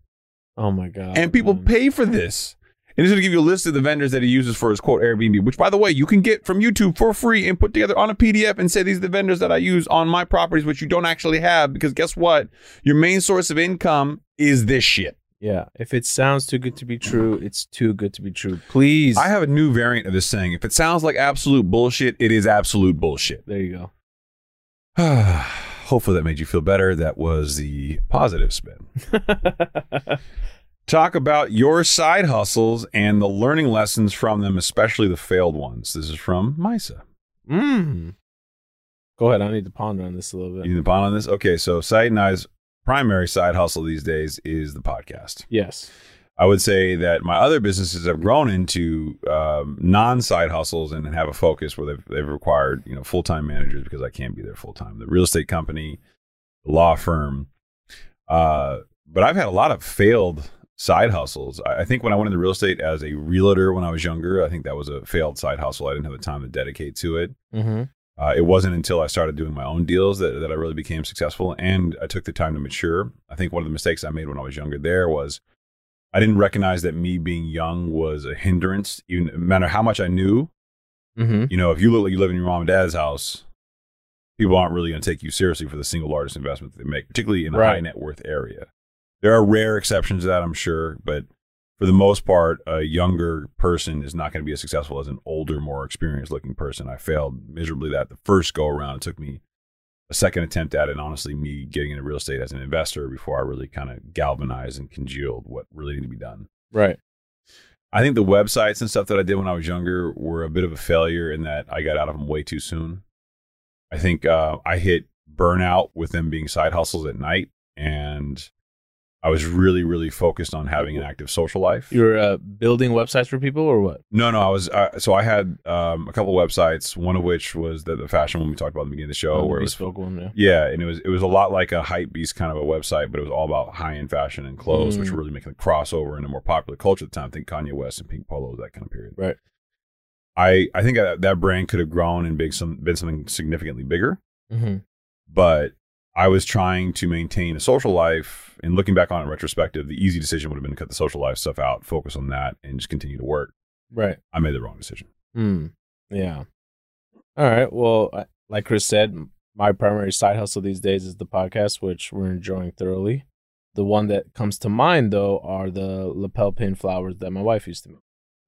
oh my god. And people man. pay for this. And he's going to give you a list of the vendors that he uses for his quote Airbnb, which by the way, you can get from YouTube for free and put together on a PDF and say these are the vendors that I use on my properties, which you don't actually have because guess what? Your main source of income is this shit. Yeah, if it sounds too good to be true, it's too good to be true. Please. I have a new variant of this saying. If it sounds like absolute bullshit, it is absolute bullshit. there you go. Hopefully that made you feel better. That was the positive spin. Talk about your side hustles and the learning lessons from them, especially the failed ones. This is from Misa. mm. Go ahead. I need to ponder on this a little bit. You need to ponder on this? Okay, so Saied and I's primary side hustle these days is the podcast. Yes. I would say that my other businesses have grown into um, non-side hustles and have a focus where they've, they've required you know full-time managers because I can't be there full-time. The real estate company, the law firm, uh, but I've had a lot of failed side hustles. I, think when I went into real estate as a realtor when I was younger, I think that was a failed side hustle. I didn't have the time to dedicate to it. Mm-hmm. Uh, it wasn't until I started doing my own deals that, that I really became successful and I took the time to mature. I think one of the mistakes I made when I was younger there was I didn't recognize that me being young was a hindrance, even no matter how much I knew. Mm-hmm. You know, if you look like you live in your mom and dad's house, people aren't really going to take you seriously for the single largest investment that they make, particularly in a Right. high net worth area. There are rare exceptions to that, I'm sure, but for the most part, a younger person is not going to be as successful as an older, more experienced looking person. I failed miserably that the first go around. It took me a second attempt at it, and honestly, me getting into real estate as an investor before I really kind of galvanized and congealed what really needed to be done. Right. I think the websites and stuff that I did when I was younger were a bit of a failure in that I got out of them way too soon. I think uh, I hit burnout with them being side hustles at night, and I was really, really focused on having an active social life. You were uh, building websites for people or what? No, no, I was uh, so I had um, a couple websites. One of which was the, the fashion one we talked about at the beginning of the show, Oh, where it was one, yeah. yeah, and it was it was a lot like a Hypebeast kind of a website, but it was all about high end fashion and clothes, which Mm. were really making the crossover into more popular culture at the time. I think Kanye West and Pink Polo that kind of period. Right. I I think that, that brand could have grown and big some been something significantly bigger, Mm-hmm. but I was trying to maintain a social life. And looking back on it retrospective, the easy decision would have been to cut the social life stuff out, focus on that, and just continue to work. Right. I made the wrong decision. Hmm. Yeah. All right. Well, I- like Chris said, my primary side hustle these days is the podcast, which we're enjoying thoroughly. The one that comes to mind, though, are the lapel pin flowers that my wife used to make.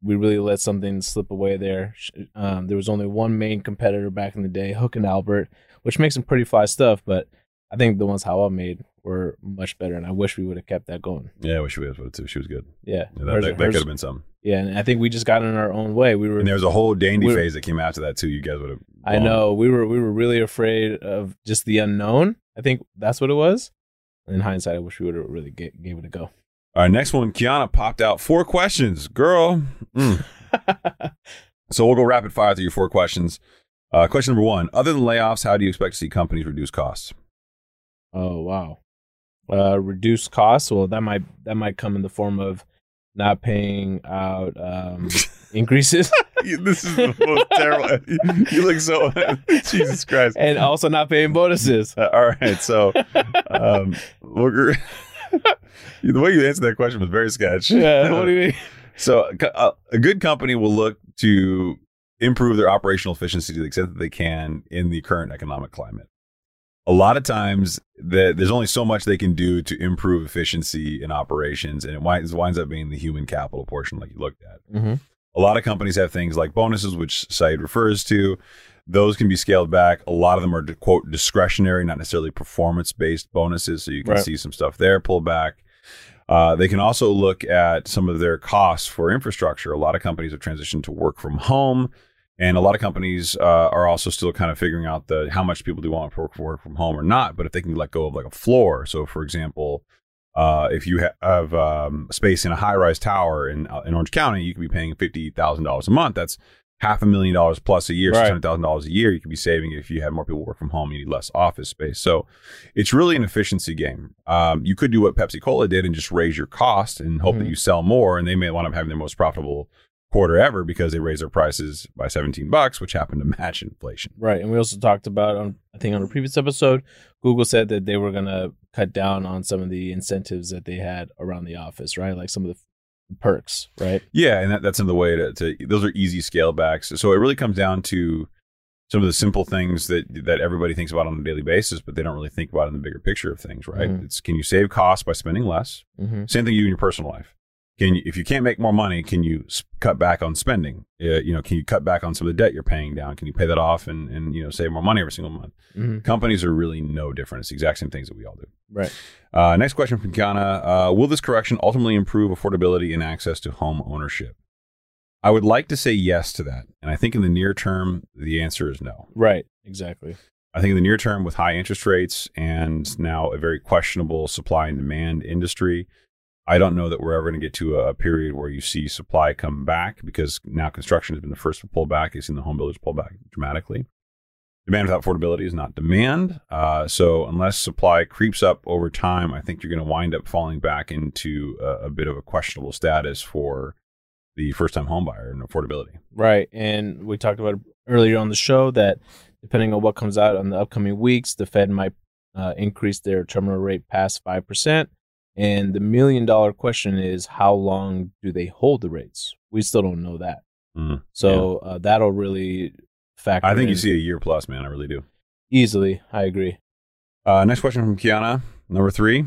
We really let something slip away there. Um, there was only one main competitor back in the day, Hook and Albert, which makes some pretty fly stuff, but I think the ones Hawa made were much better, and I wish we would have kept that going. Yeah, I wish we would have too. She was good. Yeah. Yeah, that, Hers- that, that hers- could have been some. yeah, and I think we just got in our own way. We were And there was a whole dandy We're- phase that came after that too. You guys would have. I know we were we were really afraid of just the unknown. I think that's what it was. In hindsight, I wish we would have really ga- gave it a go. All right, next one. Kiana popped out four questions, girl. Mm. So we'll go rapid fire through your four questions. Uh, question number one: Other than layoffs, how do you expect to see companies reduce costs? Oh wow, uh, reduce costs. Well, that might that might come in the form of not paying out um, increases this is the most terrible. you look so. Jesus Christ. and also not paying bonuses. Uh, all right, so um, the way you answered that question was very sketch. yeah, what do you mean? So a, a good company will look to improve their operational efficiency to the extent that they can in the current economic climate. A lot of times, the, there's only so much they can do to improve efficiency in operations, and it winds, winds up being the human capital portion, like you looked at. Mm-hmm. A lot of companies have things like bonuses, which Saied refers to. Those can be scaled back. A lot of them are quote discretionary, not necessarily performance based bonuses. So you can Right. see some stuff there pull back. Uh, they can also look at some of their costs for infrastructure. A lot of companies have transitioned to work from home, and a lot of companies uh, are also still kind of figuring out the how much people do want to work, work from home or not. But if they can let go of like a floor, so for example, uh, if you ha- have um, space in a high rise tower in uh, in Orange County, you could be paying fifty thousand dollars a month. That's half a million dollars plus a year, Right. six hundred thousand dollars a year. You could be saving if you had more people work from home. You need less office space. So it's really an efficiency game. Um, you could do what Pepsi Cola did and just raise your cost and hope that Mhm. you sell more, and they may wind up having their most profitable quarter ever because they raised their prices by seventeen bucks, which happened to match inflation. Right, and we also talked about on I think on a previous episode, Google said that they were gonna cut down on some of the incentives that they had around the office, right? Like some of the perks, right? Yeah, and that, that's another way to, to those are easy scale backs. So it really comes down to some of the simple things that that everybody thinks about on a daily basis, but they don't really think about in the bigger picture of things, right? Mhm. It's can you save costs by spending less? Mm-hmm. Same thing you do in your personal life. Can you, if you can't make more money, can you cut back on spending? Uh, you know, can you cut back on some of the debt you're paying down? Can you pay that off and and you know save more money every single month? Mm-hmm. Companies are really no different. It's the exact same things that we all do. Right. Uh, next question from Kiana. Uh, will this correction ultimately improve affordability and access to home ownership? I would like to say yes to that. And I think in the near term, the answer is no. Right. Exactly. I think in the near term, with high interest rates and now a very questionable supply and demand industry, I don't know that we're ever going to get to a period where you see supply come back because now construction has been the first to pull back. You've seen the home builders pull back dramatically. Demand without affordability is not demand. Uh, so unless supply creeps up over time, I think you're going to wind up falling back into a, a bit of a questionable status for the first-time homebuyer and affordability. Right. And we talked about earlier on the show that depending on what comes out in the upcoming weeks, the Fed might uh, increase their terminal rate past five percent. And the million dollar question is, how long do they hold the rates? We still don't know that. Mm, So uh, that'll really factor. I think you see a year plus, man. I really do. Easily, I agree. Uh, next question from Kiana, number three.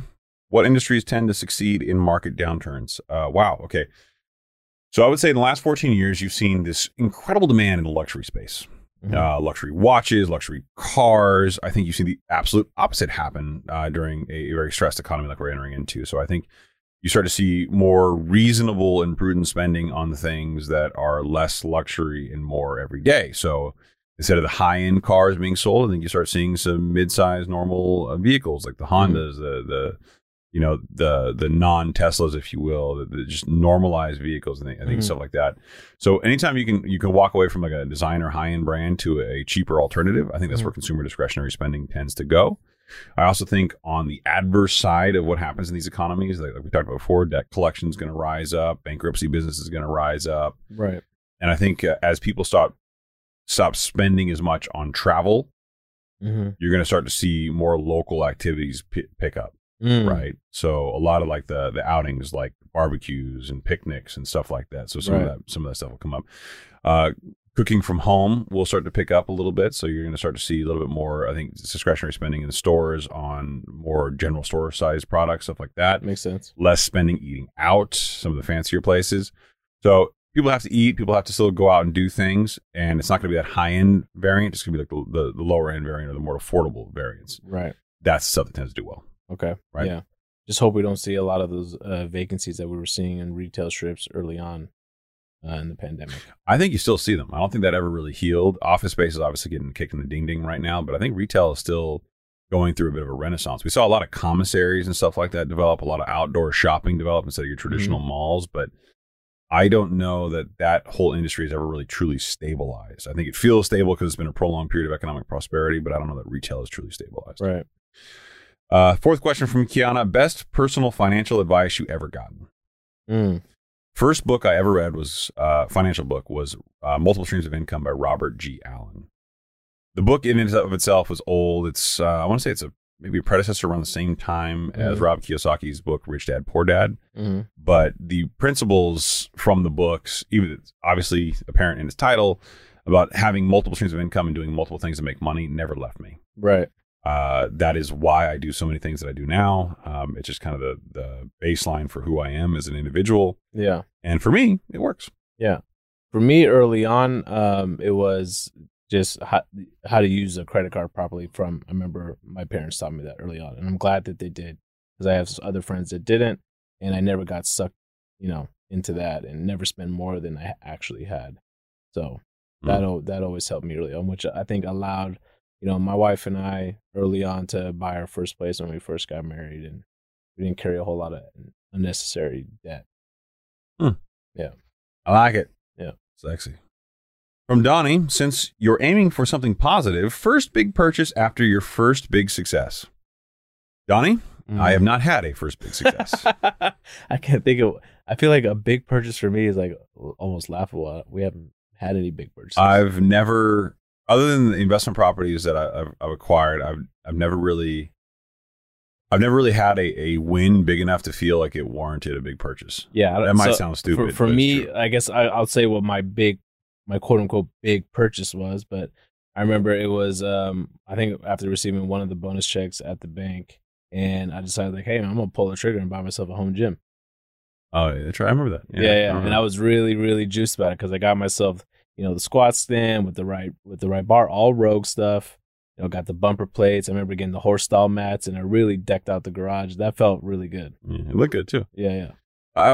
What industries tend to succeed in market downturns? Uh, wow. Okay. So I would say in the last 14 years, you've seen this incredible demand in the luxury space. Mhm. Uh, luxury watches, luxury cars. I think you've seen the absolute opposite happen uh, during a very stressed economy like we're entering into. So I think you start to see more reasonable and prudent spending on things that are less luxury and more everyday. So instead of the high end cars being sold, I think you start seeing some mid sized normal uh, vehicles like the Hondas, the the you know the the non Teslas, if you will, the, the just normalized vehicles. Think I think Mhm. stuff like that. So anytime you can you can walk away from like a designer high end brand to a cheaper alternative, I think that's Mhm. where consumer discretionary spending tends to go. I also think on the adverse side of what happens in these economies, like, like we talked about before, debt collection is going to rise up, bankruptcy business is going to rise up, Right. and I think uh, as people stop stop spending as much on travel, Mm-hmm. you're going to start to see more local activities p- pick up, Mm. right? So a lot of like the the outings, like barbecues and picnics and stuff like that. So some Right. of that some of that stuff will come up. Uh, cooking from home will start to pick up a little bit, so you're going to start to see a little bit more. I think discretionary spending in the stores on more general store size products, stuff like that Makes sense. less spending eating out, some of the fancier places. So people have to eat, people have to still go out and do things, and it's not going to be that high end variant. It's going to be like the, the, the lower end variant or the more affordable variants. Right. That's the stuff that tends to do well. Okay. Right. Yeah. Just hope we don't see a lot of those uh, vacancies that we were seeing in retail strips early on uh, in the pandemic. I think you still see them. I don't think that ever really healed. Office space is obviously getting kicked in the ding ding right now, but I think retail is still going through a bit of a renaissance. We saw a lot of commissaries and stuff like that develop, a lot of outdoor shopping develop instead of your traditional malls, but I don't know that that whole industry has ever really truly stabilized. I think it feels stable because it's been a prolonged period of economic prosperity, but I don't know that retail is truly stabilized. Right. Uh, fourth question from Kiana: Best personal financial advice you ever gotten? Mm. First book I ever read was uh, financial book was uh, Multiple Streams of Income by Robert G. Allen. The book in and of itself was old. It's uh, I want to say it's a maybe a predecessor around the same time as Mhm. Rob Kiyosaki's book Rich Dad Poor Dad. hmm But the principles from the books, even obviously apparent in its title, about having multiple streams of income and doing multiple things to make money, never left me. Right. Uh, that is why I do so many things that I do now. Um, it's just kind of the the baseline for who I am as an individual, Yeah. and for me, it works. Yeah. For me, early on, um, it was just how, how to use a credit card properly. From I remember my parents taught me that early on, and I'm glad that they did because I have other friends that didn't, and I never got sucked, you know, into that and never spent more than I actually had. So Mm. that al- that always helped me early on, which I think allowed you know my wife and I early on to buy our first place when we first got married, and we didn't carry a whole lot of unnecessary debt. Hmm. Yeah, I like it. Yeah. Sexy. From Donnie, since you're aiming for something positive, first big purchase after your first big success. Donnie, I have not had a first big success. I can't think of. I feel like a big purchase for me is like almost laughable. We haven't had any big purchases. I've never, other than the investment properties that I, I've, I've acquired, I've I've never really, I've never really had a, a win big enough to feel like it warranted a big purchase. yeah, I That might so sound stupid. For, for me. I guess I, I'll say what my big, my quote unquote big purchase was. But I remember it was. um I think after receiving one of the bonus checks at the bank, and I decided like, hey, I'm gonna pull the trigger and buy myself a home gym. oh, that's right. I remember that. Yeah, yeah. remember And. I was really, really juiced about it because I got myself, you know, the squat stand with the right with the right bar, all Rogue stuff. You know, got the bumper plates. I remember getting the horse stall mats, and I really decked out the garage. That felt really good. Yeah, it looked good too. Yeah, yeah.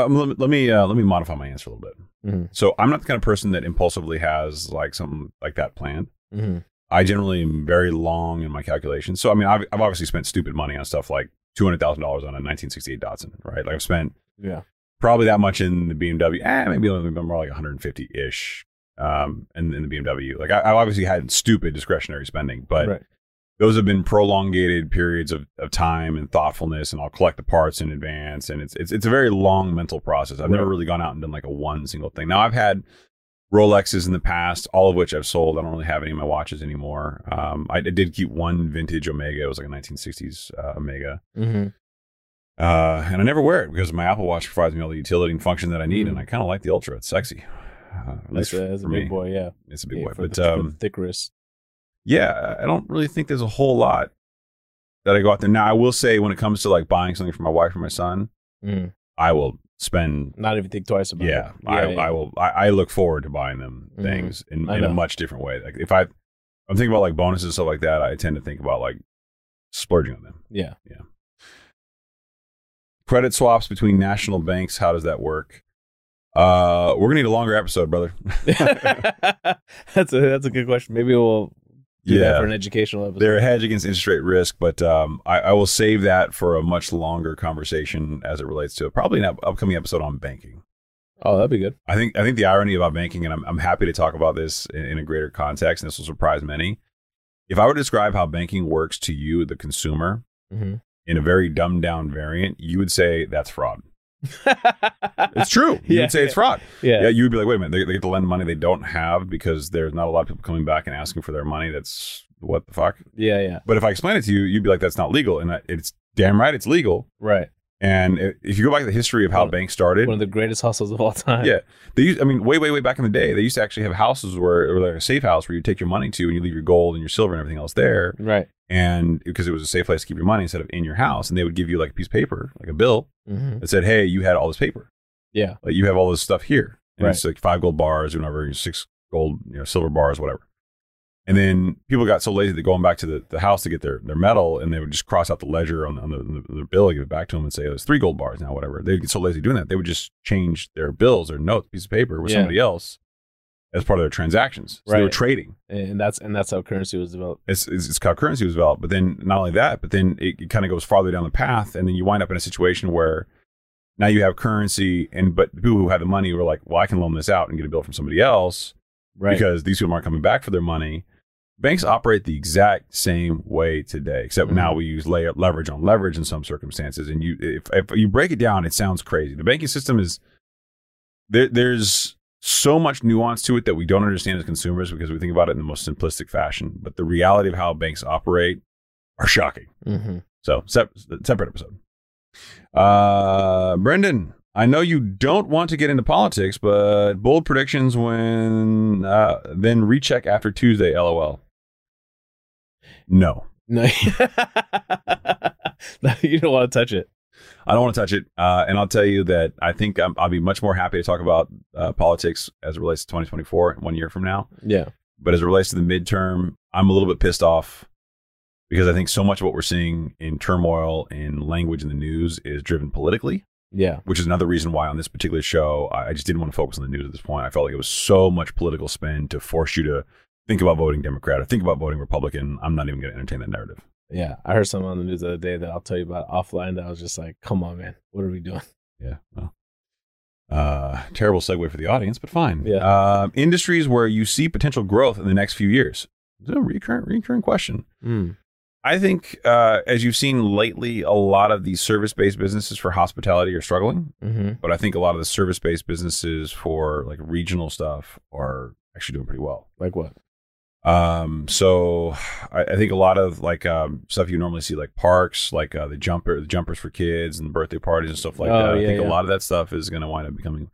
Um, let me let me, uh, let me modify my answer a little bit. Mhm. So I'm not the kind of person that impulsively has like something like that planned. hmm I generally am very long in my calculations. So I mean, I've, I've obviously spent stupid money on stuff like two hundred thousand dollars on a 1968 Datsun, right? Like I've spent Yeah. probably that much in the BMW. Eh, maybe a little bit more like 150 ish. Um, in, in the BMW, like I, I obviously had stupid discretionary spending, but right. those have been prolongated periods of, of time and thoughtfulness and I'll collect the parts in advance and it's it's it's a very long mental process. I've never really gone out and done like a one single thing. Now I've had Rolexes in the past, all of which I've sold. I don't really have any of my watches anymore. Um, I, I did keep one vintage Omega. It was like a 1960s uh, Omega. hmm Uh, and I never wear it because my Apple Watch provides me all the utility and function that I need, Mhm. and I kind of like the Ultra. It's sexy. Uh, That's a, that's a big me. boy. Yeah. It's a big Yeah, boy, but the, um, thick wrist. yeah, I don't really think there's a whole lot that I go out there. Now, I will say when it comes to like buying something for my wife or my son, Mm. I will spend. Not even think twice about Yeah, it. I, yeah. I will. I, I look forward to buying them Mhm. things in, in a much different way. Like if I, I'm thinking about like bonuses and stuff like that. I tend to think about like splurging on them. Yeah, yeah. Credit swaps between national banks. How does that work? Uh, we're gonna need a longer episode, brother. that's a that's a good question. Maybe we'll do that for an educational episode. They're a hedge against interest rate risk, but um, I, I will save that for a much longer conversation as it relates to probably an upcoming episode on banking. oh, that'd be good. I think I think the irony about banking, and I'm, I'm happy to talk about this in, in a greater context, and this will surprise many. If I were to describe how banking works to you, the consumer, hmm in a very dumbed down variant, you would say that's fraud. It's true. You Yeah, would say it's fraud. yeah. Yeah, you would be like, wait a minute, they, they get to lend money they don't have because there's not a lot of people coming back and asking for their money. That's what the fuck. Yeah. Yeah. But if I explain it to you, you'd be like, that's not legal. And it's damn right, it's legal. Right. And if you go back to the history of how One- banks started, One of the greatest hustles of all time. yeah, they used, I mean, way, way, way back in the day, they used to actually have houses where, or like a safe house where you take your money to and you leave your gold and your silver and everything else there. Right. And because it was a safe place to keep your money instead of in your house. And they would give you like a piece of paper, like a bill hmm that said, hey, you had all this paper. Yeah. Like you have all this stuff here. And Right. it's like five gold bars, or whatever, six gold, you know, silver bars, whatever. And then people got so lazy that going back to the, the house to get their, their metal, and they would just cross out the ledger on, on the, the, the bill, give it back to them, and say, oh, it's three gold bars now, whatever. They'd get so lazy doing that. They would just change their bills or notes, piece of paper with Yeah. somebody else as part of their transactions. So they were trading. And that's and that's how currency was developed. It's, it's, it's how currency was developed. But then not only that, but then it, it kind of goes farther down the path, and then you wind up in a situation where now you have currency, and but people who have the money were like, well, I can loan this out and get a bill from somebody else Right. because these people aren't coming back for their money. Banks operate the exact same way today, except Mhm. now we use lay leverage on leverage in some circumstances. And you, if, if you break it down, it sounds crazy. The banking system is there. There's so much nuance to it that we don't understand as consumers because we think about it in the most simplistic fashion. But the reality of how banks operate are shocking. hmm So sep- separate episode. Uh, Brendan, I know you don't want to get into politics, but bold predictions when uh, then recheck after Tuesday. LOL. No, No. No, you don't want to touch it. I don't want to touch it. Uh, and I'll tell you that I think I'm, I'll be much more happy to talk about uh, politics as it relates to 2024 one year from now. Yeah. But as it relates to the midterm, I'm a little bit pissed off because I think so much of what we're seeing in turmoil in language in the news is driven politically. Yeah. which is another reason why on this particular show I I just didn't want to focus on the news at this point. I felt like it was so much political spin to force you to think about voting Democrat or think about voting Republican. I'm not even going to entertain that narrative. Yeah. I heard something on the news the other day that I'll tell you about offline that I was just like, come on, man. What are we doing? Yeah. Well, uh, terrible segue for the audience, but fine. Yeah. Um, industries where you see potential growth in the next few years. It's a recurrent, recurring question. Mm. I think, uh, as you've seen lately, a lot of these service-based businesses for hospitality are struggling. hmm but I think a lot of the service based businesses for like regional stuff are actually doing pretty well. Like what? Um, so I, I think a lot of like um, stuff you normally see like parks, like uh, the jumper, the jumpers for kids and birthday parties and stuff like Oh, that. I think yeah. a lot of that stuff is going to wind up becoming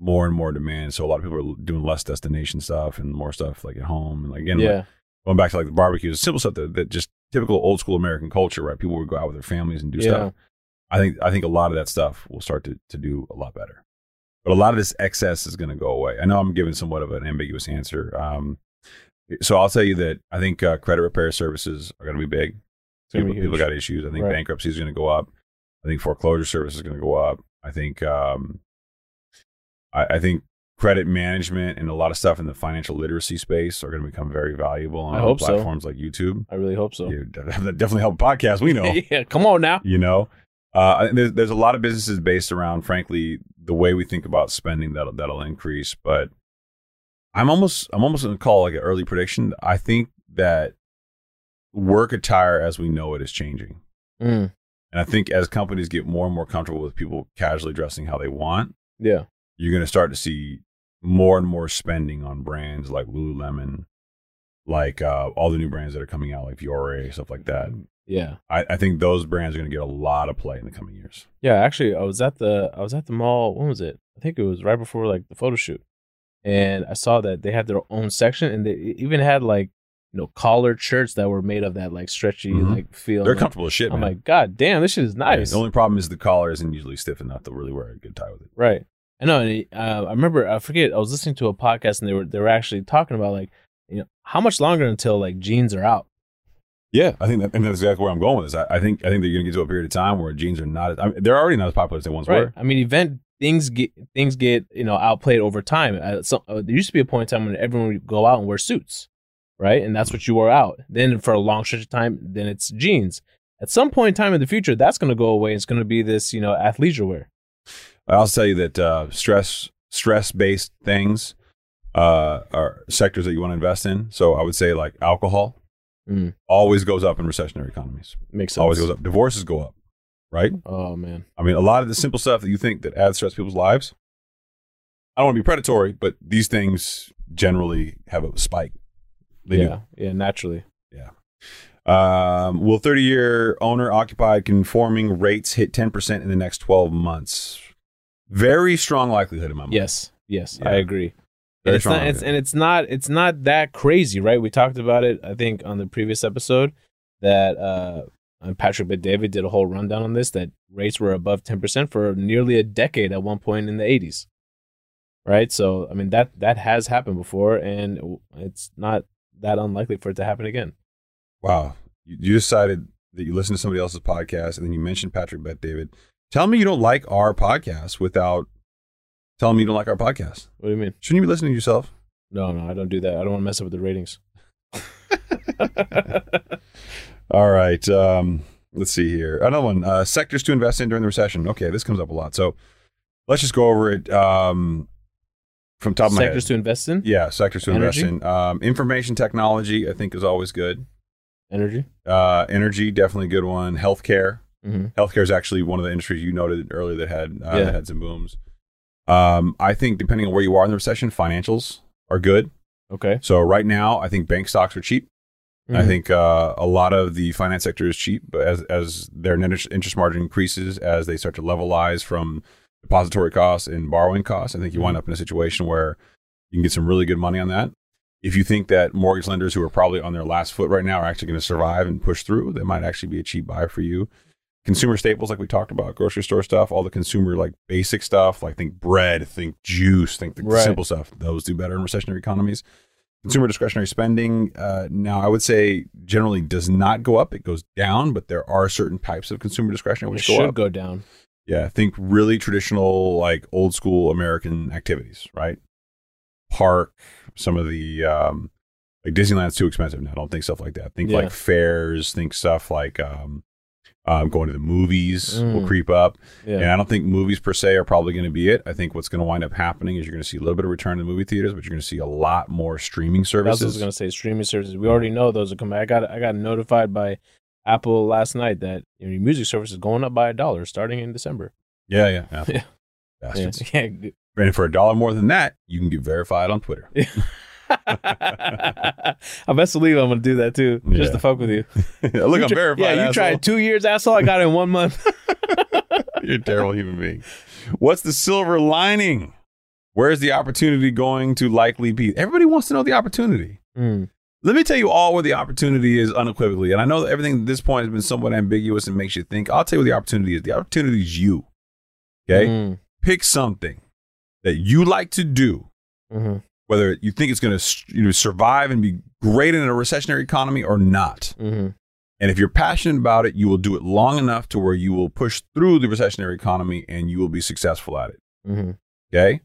more and more demand. So a lot of people are doing less destination stuff and more stuff like at home. And like, again, like, yeah. going back to like the barbecues, simple stuff that, that just typical old school American culture, right? People would go out with their families and do Yeah. stuff. I think I think a lot of that stuff will start to, to do a lot better. But a lot of this excess is going to go away. I know I'm giving somewhat of an ambiguous answer. Um, so I'll tell you that I think uh, credit repair services are going to be big. People, be people got issues. I think Right. bankruptcy is going to go up. I think foreclosure service is going to go up. I think um, I, I think credit management and a lot of stuff in the financial literacy space are going to become very valuable on I hope so. platforms like YouTube. I really hope so. That definitely help podcasts. We know yeah. Come on now. you know uh, there's, there's a lot of businesses based around frankly the way we think about spending that'll that'll increase but i'm almost i'm almost going to call like an early prediction i think that work attire as we know it is changing Mm. and i think as companies get more and more comfortable with people casually dressing how they want Yeah. you're going to start to see more and more spending on brands like lululemon like uh, all the new brands that are coming out like Vuori stuff like that Yeah. I, I think those brands are going to get a lot of play in the coming years Yeah, actually, I was at the I was at the mall. When was it? I think it was right before like the photo shoot, and I saw that they had their own section, and they even had like you know collared shirts that were made of that like stretchy Mhm. like feel. They're like- comfortable as shit, I'm man. like, God damn, this shit is Yeah, nice. the only problem is the collar isn't usually stiff enough to really wear a good tie with it. Right. I know. And uh, I remember. I forget. I was listening to a podcast and they were they were actually talking about like, you know, how much longer until like jeans are out. Yeah, I think that, and that's exactly where I'm going with this. I, I think I think they're going to get to a period of time where jeans are not. I mean, they're already not as popular as they once were. I mean, event things get things get you know outplayed over time. Uh, so, uh, there used to be a point in time when everyone would go out and wear suits, right? And that's what you wore out. Then for a long stretch of time, then it's jeans. At some point in time in the future, that's going to go away. It's going to be this you know athleisure wear. I'll tell you that uh, stress stress based things uh, are sectors that you want to invest in. So I would say like alcohol Mm. always goes up in recessionary economies. Makes sense. Always goes up. Divorces go up, right? Oh man. I mean, a lot of the simple stuff that you think that adds stress to people's lives. I don't want to be predatory, but these things generally have a spike. They yeah. Yeah. Naturally. Yeah. Um, will 30 year owner occupied conforming rates hit 10% in the next 12 months? Very strong likelihood in my mind. Yes. Yes. Yeah. I agree. Very And it's strong not, it's, and it's not it's not that crazy, right? We talked about it, I think, on the previous episode that uh, Um, Patrick Bet David did a whole rundown on this that rates were above ten percent for nearly a decade at one point in the eighties, right? So I mean that that has happened before, and it's not that unlikely for it to happen again. Wow. You, you decided that you listened to somebody else's podcast and then you mentioned Patrick Bet David. Tell me you don't like our podcast without telling me you don't like our podcast. What do you mean? Shouldn't you be listening to yourself? No, no, I don't do that. I don't want to mess up with the ratings. All right. Um, let's see here. Another one. Uh, sectors to invest in during the recession. Okay, this comes up a lot. So let's just go over it um, from top of my Sectors head. to invest in yeah, sectors to Energy? invest in. Um, information technology, I think, is always good. energy. Uh, energy, definitely a good one. Healthcare. Mm-hmm. Healthcare is actually one of the industries you noted earlier that had uh, Yeah. that had some booms. Um, I think depending on where you are in the recession, financials are good. Okay. So right now, I think bank stocks are cheap. I Mhm. think uh, a lot of the finance sector is cheap, but as as their net interest- interest margin increases, as they start to levelize from depository costs and borrowing costs, I think you wind up in a situation where you can get some really good money on that. If you think that mortgage lenders who are probably on their last foot right now are actually going to survive and push through, that might actually be a cheap buy for you. Consumer staples, like we talked about, grocery store stuff, all the consumer like basic stuff, like think bread, think juice, think the Right. simple stuff. Those do better in recessionary economies. Consumer discretionary spending, uh, now I would say generally does not go up; it goes down. But there are certain types of consumer discretionary It which should go up. go down. Yeah, think really traditional, like old school American activities, right? Park, some of the um, like Disneyland's too expensive now. Don't think stuff like that. Think Yeah. like fairs. Think stuff like um, um, going to the movies will Mm. creep up. Yeah. And I don't think movies per se are probably going to be it. I think what's going to wind up happening is you're going to see a little bit of return to the movie theaters, but you're going to see a lot more streaming That's what I was services. gonna say. Streaming services. We already know those are coming. I got I got notified by Apple last night that your music service is going up by a dollar starting in December. Yeah, yeah, yeah. Yeah. Bastards. Yeah. And for a dollar more than that, you can get verified on Twitter. I best believe I'm gonna do that too, just to fuck with you. Look, You I'm tri- verified. Yeah, you asshole. tried two years, asshole. I got it in one month. You're a terrible human being. What's the silver lining? Where's the opportunity going to likely be? Everybody wants to know the opportunity. Mm. Let me tell you all where the opportunity is unequivocally. And I know that everything at this point has been somewhat ambiguous and makes you think. I'll tell you what the opportunity is. The opportunity is you. Okay? Mm. Pick something that you like to do, Mhm. Whether you think it's going to you know, survive and be great in a recessionary economy or not. Mhm. And if you're passionate about it, you will do it long enough to where you will push through the recessionary economy and you will be successful at it. Mhm. Okay.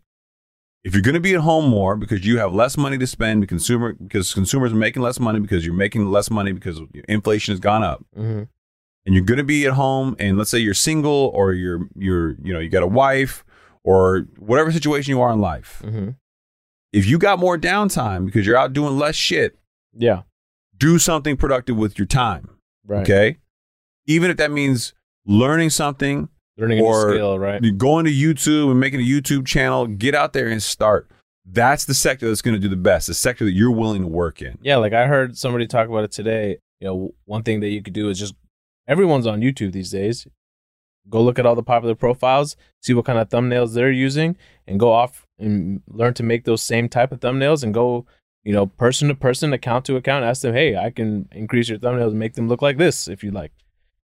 If you're going to be at home more because you have less money to spend, because consumer because consumers are making less money because you're making less money because inflation has gone up, Mhm. and you're going to be at home, and let's say you're single or you're you're you know you got a wife or whatever situation you are in life, Mhm. If you got more downtime because you're out doing less shit, Yeah. do something productive with your time. Right. Okay, even if that means learning something Learning a Or- skill, right? going to YouTube and making a YouTube channel, get out there and start. That's the sector that's going to do the best, the sector that you're willing to work in. Yeah, like I heard somebody talk about it today. You know, one thing that you could do is just everyone's on YouTube these days. Go look at all the popular profiles, see what kind of thumbnails they're using, and go off and learn to make those same type of thumbnails and go you know, person to person, account to account, ask them, hey, I can increase your thumbnails and make them look like this if you'd like.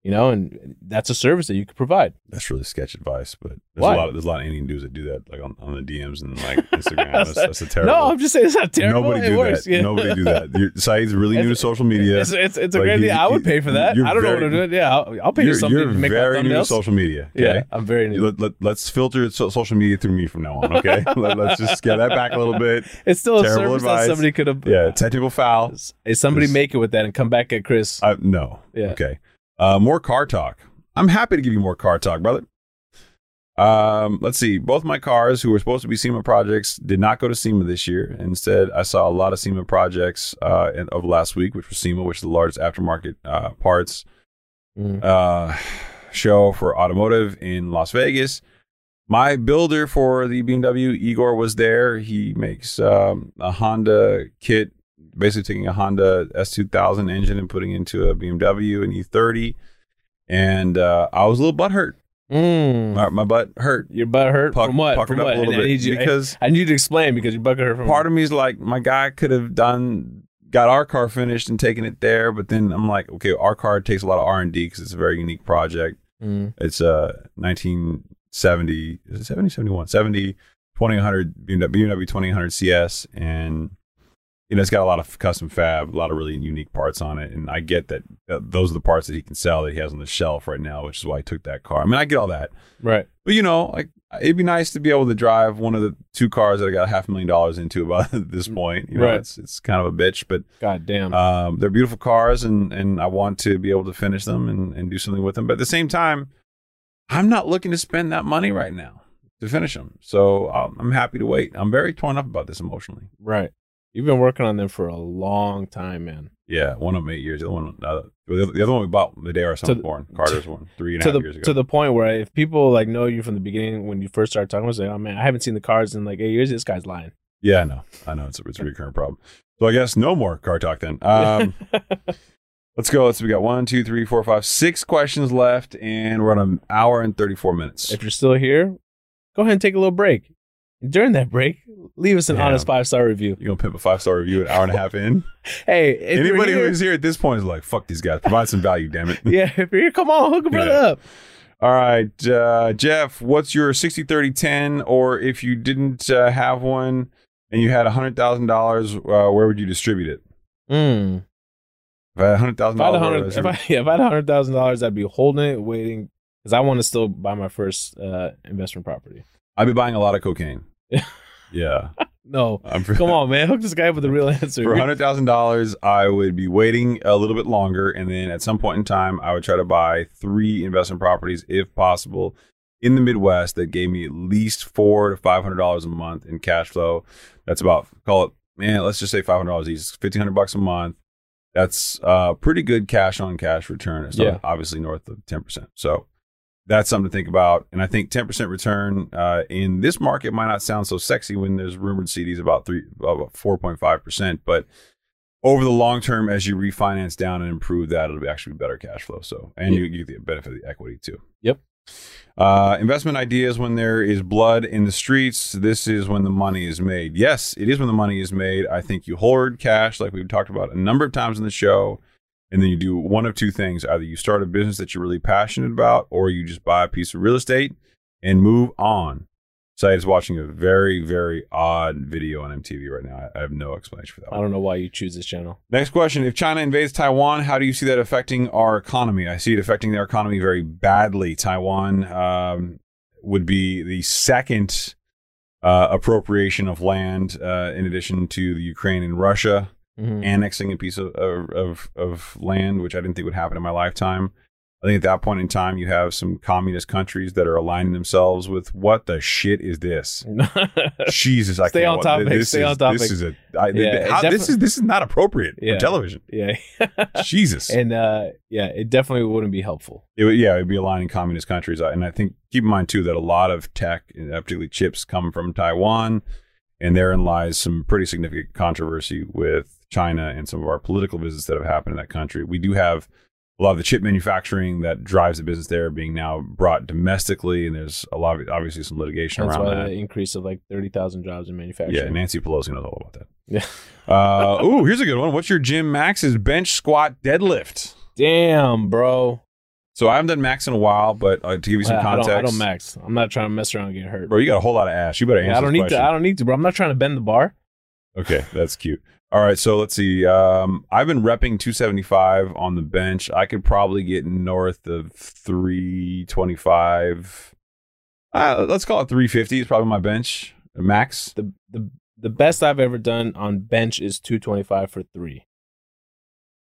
You know, and that's a service that you could provide. That's really sketch advice, but there's Why? a lot. Of, there's a lot of Indian dudes that do that, like on, on the DMs and like Instagram. that's, that's a terrible. No, I'm just saying it's not terrible. Nobody it do works. that. Yeah. Nobody do that. You're, Saied's really new to social media. It's, it's, it's a Like, great idea. I would pay for that. I don't know very- what to do. Yeah, I'll, I'll pay you something you're to make very my new to social media. Okay? Yeah, I'm very new. Let, us filter so, social media through me from now on. Okay, let, us just scale that back a little bit. It's still a terrible service advice. that somebody could have. Yeah, technical foul. Is somebody make it with that and come back at Chris? No. Yeah. Okay. Uh, more car talk. I'm happy to give you more car talk, brother. Um, let's see. Both my cars, who were supposed to be SEMA projects, did not go to SEMA this year. Instead, I saw a lot of SEMA projects uh, in, of last week, which was SEMA, which is the largest aftermarket uh, parts Mm. uh, show for automotive in Las Vegas. My builder for the BMW, Igor, was there. He makes um, a Honda kit, basically taking a Honda S2000 engine and putting it into a BMW and E30. And uh, I was a little butthurt. Mm. My, my butt hurt. Your butt hurt Puck- from what? puckered From up what? a little And I bit need you- because I need you to explain because your butt hurt from part of me is like, my guy could have done got our car finished and taken it there, but then I'm like, okay, our car takes a lot of R and D because it's a very unique project. Mm. It's a 1970, is it 70, 71, 70, 2100 BMW, BMW 2100 CS. And, you know, it's got a lot of custom fab, a lot of really unique parts on it. And I get that uh, those are the parts that he can sell that he has on the shelf right now, which is why I took that car. I mean, I get all that. Right. But, you know, like, it'd be nice to be able to drive one of the two cars that I got a half a million dollars into about at this point. You know, Right. it's, it's kind of a bitch, but God damn. um, they're beautiful cars, and and I want to be able to finish them and, and do something with them. But at the same time, I'm not looking to spend that money right now to finish them. So um, I'm happy to wait. I'm very torn up about this emotionally. right. You've been working on them for a long time, man. Yeah, one of them eight years. The other one, uh, the other- one we bought the day our son was born. Carter's one, three and a to the years ago. to the point where if people like know you from the beginning when you first started talking, was like, oh man, I haven't seen the cards in like eight years. This guy's lying. yeah, I know, I know. It's a, it's a recurrent problem. So I guess no more car talk then. Um, let's go. Let's we got one, two, three, four, five, six questions left, and we're on an hour and thirty four minutes. if you're still here, go ahead and take a little break. During that break, leave us an Yeah. honest five star review. You're gonna pimp a five star review an hour and a half in. Hey, Anybody here- who's here at this point is like, fuck these guys. Provide some value, damn it. yeah, if you're here, come on, hook a brother Yeah. up. All right, uh, Jeff, what's your 60 30 10? Or if you didn't uh, have one and you had $100,000, uh, where would you distribute it? Mm. If I had $100,000, If I had a if I, yeah, if I had hundred thousand dollars, I'd be holding it, waiting, because I want to still buy my first uh, investment property. I'd be buying a lot of cocaine. yeah. No, I'm come on, man, hook this guy up with the real answer. For $100,000, I would be waiting a little bit longer. And then at some point in time, I would try to buy three investment properties, if possible, in the Midwest that gave me at least four to $500 a month in cash flow. That's about, call it, man, let's just say $500 each, 1500 bucks a month. That's uh, pretty good cash on cash return. It's Yeah. obviously north of 10%. So that's something to think about. And I think 10% return uh, in this market might not sound so sexy when there's rumored CDs about three, about 4.5%. But over the long term, as you refinance down and improve that, it'll be actually be better cash flow. So, and Yeah. you, you get the benefit of the equity too. Yep. Uh, investment ideas when there is blood in the streets. This is when the money is made. Yes, it is when the money is made. I think you hoard cash, like we've talked about a number of times in the show, and then you do one of two things: either you start a business that you're really passionate about, or you just buy a piece of real estate and move on. so i is watching a very, very odd video on MTV right now. I I have no explanation for that. I One. don't know why you choose this channel. Next question. If China invades Taiwan, how do you see that affecting our economy? I see it affecting their economy very badly. Taiwan um, would be the second uh, appropriation of land, uh, in addition to the Ukraine and Russia Mhm. annexing a piece of, of, of, land, which I didn't think would happen in my lifetime. I think at that point in time, you have some communist countries that are aligning themselves with what the shit is this? Jesus, I Stay can't on topic, This stay is, on topic. This is a I, Yeah, how- this is this is not appropriate Yeah. for television. yeah, Jesus, and uh, yeah, it definitely wouldn't be helpful. it would, yeah, it'd be aligning communist countries, and I think keep in mind too that a lot of tech, particularly chips, come from Taiwan, and therein lies some pretty significant controversy with China and some of our political visits that have happened in that country. We do have a lot of the chip manufacturing that drives the business there being now brought domestically, and there's a lot of obviously some litigation That's around why that. the increase of like thirty thousand jobs in manufacturing. Yeah, Nancy Pelosi knows all about that. Yeah. Uh, ooh, here's a good one. What's your gym max's bench squat deadlift? Damn, bro. So I haven't done max in a while, but uh, to give you some I, I context, don't, I don't max. I'm not trying to mess around and get hurt. bro, you got a whole lot of ass. You better answer. Yeah, I don't need question. to. I don't need to, bro. I'm not trying to bend the bar. Okay, that's cute. All right, so let's see. Um, I've been repping 275 on the bench. I could probably get north of 325. Uh, let's call it 350 is probably my bench max. The the the best I've ever done on bench is 225 for three.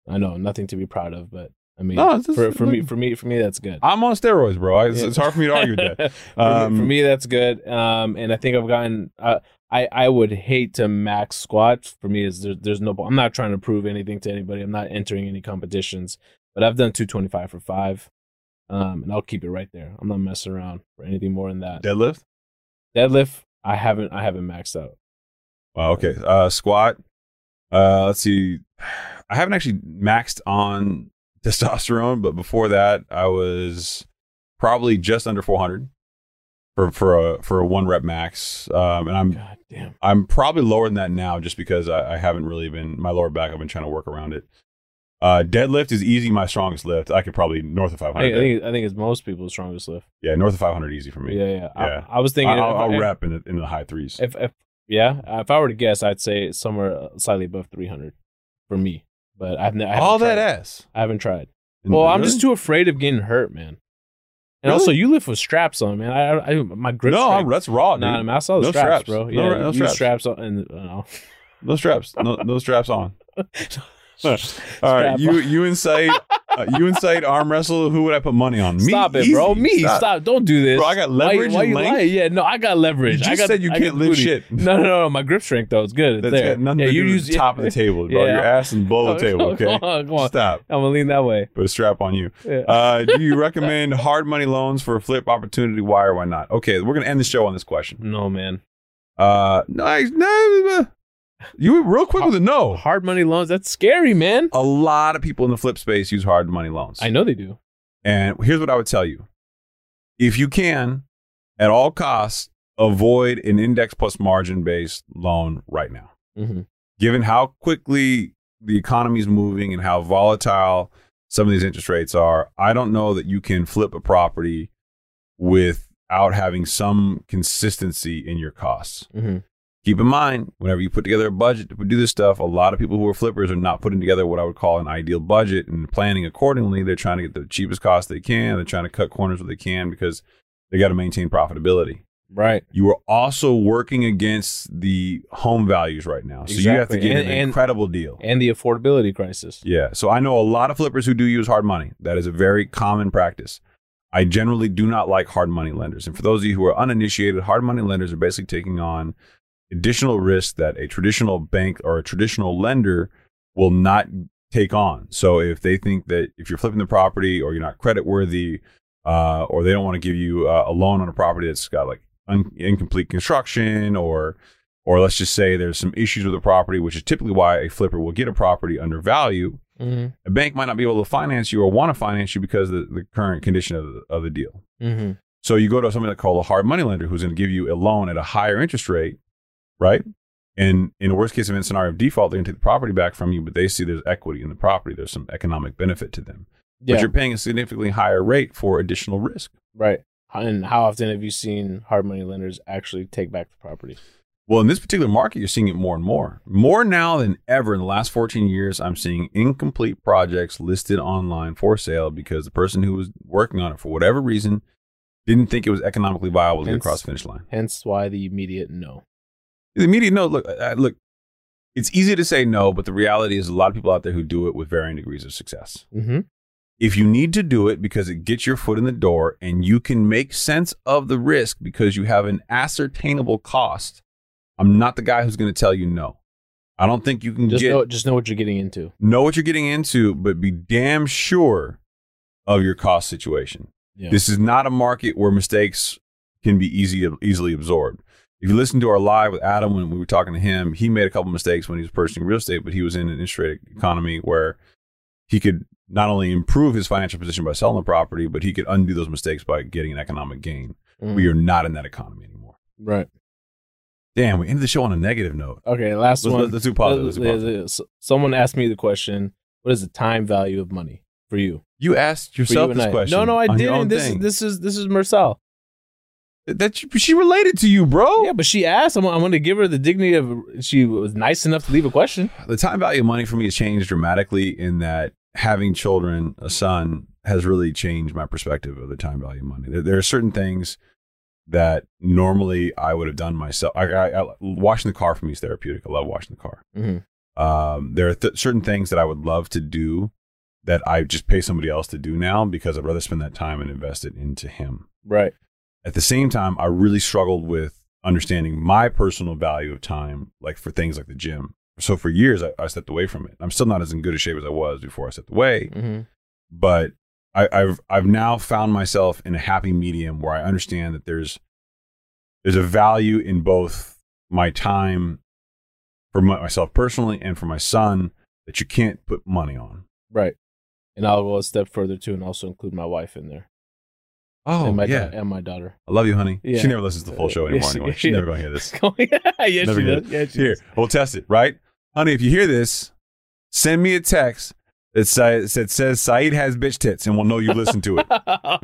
I know nothing to be proud of, but I mean, No, for for me for me for me that's good. I'm on steroids, bro. It's, Yeah. it's hard for me to argue with that. for, me, Um, for me, that's good. Um, and I think I've gotten. Uh, I I would hate to max squat. For me, is there, there's no. I'm not trying to prove anything to anybody. I'm not entering any competitions. But I've done 225 for five, um, and I'll keep it right there. I'm not messing around for anything more than that. Deadlift. Deadlift, I haven't. I haven't maxed out. Wow, okay. Uh, squat. Uh, let's see. I haven't actually maxed on testosterone, but before that, I was probably just under 400 for for a for a one rep max. Um, and I'm God damn. I'm probably lower than that now, just because I, I haven't really been my lower back. I've been trying to work around it. Uh, deadlift is easy, my strongest lift. I could probably north of I 500. think, I think I think it's most people's strongest lift. yeah, north of 500 easy for me. Yeah, yeah. Yeah. I, I was thinking. I'll, if- I'll if, rep in the, in the high threes. If, if yeah, if I were to guess, I'd say somewhere slightly above 300 for me. But I've ne- I haven't All tried. that ass. I haven't tried. Well, I'm just too afraid of getting hurt, man. And Really? also, you lift with straps on, man. I, I my grip. no, strength- that's raw, dude. Nah, man, I saw the No straps, straps. bro. No- Yeah, no you straps. straps on, and uh, no. No straps. No, no straps on. All right, Strap you on. you incite uh, you incite arm wrestle. Who would I put money on? Me. Stop it, Easy. bro. Me, stop. Don't do this. Bro, I got leverage why, and you lying? Yeah, no, I got leverage. You I got, said you I can't lift shit. No, no, no. no. My grip strength though it's good. It's That's there. got nothing yeah, to you do use the top of the table, bro. Yeah. Your ass and below the table. Okay, Come on, come on. stop. I'm gonna lean that way. Put a strap on you. Yeah. Uh, do you recommend hard money loans for a flip opportunity? Why or why not? Okay, we're gonna end the show on this question. no, man. Uh, nice. No, you were real quick with a no. Hard money loans. That's scary, man. A lot of people in the flip space use hard money loans. I know they do. And here's what I would tell you. If you can, at all costs, avoid an index plus margin based loan right now. Mm-hmm. Given how quickly the economy is moving and how volatile some of these interest rates are, I don't know that you can flip a property without having some consistency in your costs. Mm-hmm. Keep in mind, whenever you put together a budget to do this stuff, a lot of people who are flippers are not putting together what I would call an ideal budget and planning accordingly. They're trying to get the cheapest cost they can. They're trying to cut corners where they can because they got to maintain profitability. Right. You are also working against the home values right now. So you have to get And- an and- incredible deal. And the affordability crisis. Yeah. So I know a lot of flippers who do use hard money. That is a very common practice. I generally do not like hard money lenders. And for those of you who are uninitiated, hard money lenders are basically taking on additional risk that a traditional bank or a traditional lender will not take on. So if they think that if you're flipping the property or you're not credit worthy, uh, or they don't want to give you uh, a loan on a property that's got like un- incomplete construction or or let's just say there's some issues with the property, which is typically why a flipper will get a property under value. Mm-hmm. A bank might not be able to finance you or want to finance you because of the, the current condition of the, of the deal. Mm-hmm. So you go to something like called a hard money lender who's going to give you a loan at a higher interest rate, right? And in a worst case event scenario of default, they're going to take the property back from you, but they see there's equity in the property. There's some economic benefit to them. Yeah. But you're paying a significantly higher rate for additional risk. right. And how often have you seen hard money lenders actually take back the property? Well, in this particular market, you're seeing it more and more. More now than ever in the last 14 years, I'm seeing incomplete projects listed online for sale because the person who was working on it, for whatever reason, didn't think it was economically viable to get across the finish line. Hence why the immediate no. The immediate no, look, look, it's easy to say no, but the reality is a lot of people out there who do it with varying degrees of success. Mm-hmm. If you need to do it because it gets your foot in the door and you can make sense of the risk because you have an ascertainable cost, I'm not the guy who's going to tell you no. I don't think you can Just get know just know what you're getting into. know what you're getting into, but be damn sure of your cost situation. Yeah. This is not a market where mistakes can be easy easily absorbed. If you listen to our live with Adam when we were talking to him, he made a couple mistakes when he was purchasing real estate, but he was in an interest rate economy where he could not only improve his financial position by selling the property, but he could undo those mistakes by getting an economic gain. Mhm. We are not in that economy anymore. right. Damn, we ended the show on a negative note. Okay, last Let's, one. let's, do positive. Let's do positive. Someone asked me the question: What is the time value of money for you? You asked For you yourself this I. question. No, no, I didn't. This is this is this is Marcel. That she, she related to you, bro. Yeah, but she asked. I'm, I'm going to give her the dignity of. She was nice enough to leave a question. the time value of money for me has changed dramatically in that having children, a son, has really changed my perspective of the time value of money. There, there are certain things that normally I would have done myself. I, I, I, washing the car for me is therapeutic. I love washing the car. Mm-hmm. Um, there are th- certain things that I would love to do that I just pay somebody else to do now because I'd rather spend that time and invest it into him. Right. At the same time, I really struggled with understanding my personal value of time, like for things like the gym. So for years, I, I stepped away from it. I'm still not as in good a shape as I was before I stepped away, Mm-hmm. but I, I've I've now found myself in a happy medium where I understand that there's there's a value in both my time for my, myself personally and for my son that you can't put money on. Right. And I'll go a step further too, and also include my wife in there Oh and my yeah, da- and my daughter. I love you, honey. Yeah. She never listens to the full show Yeah, anymore. she- anyway. She's yeah. never gonna hear this. yes, Never she does. Yeah, she Here, does. we'll test it, right? Honey, if you hear this, send me a text that says, that says Saied has bitch tits and we'll know you listened to it.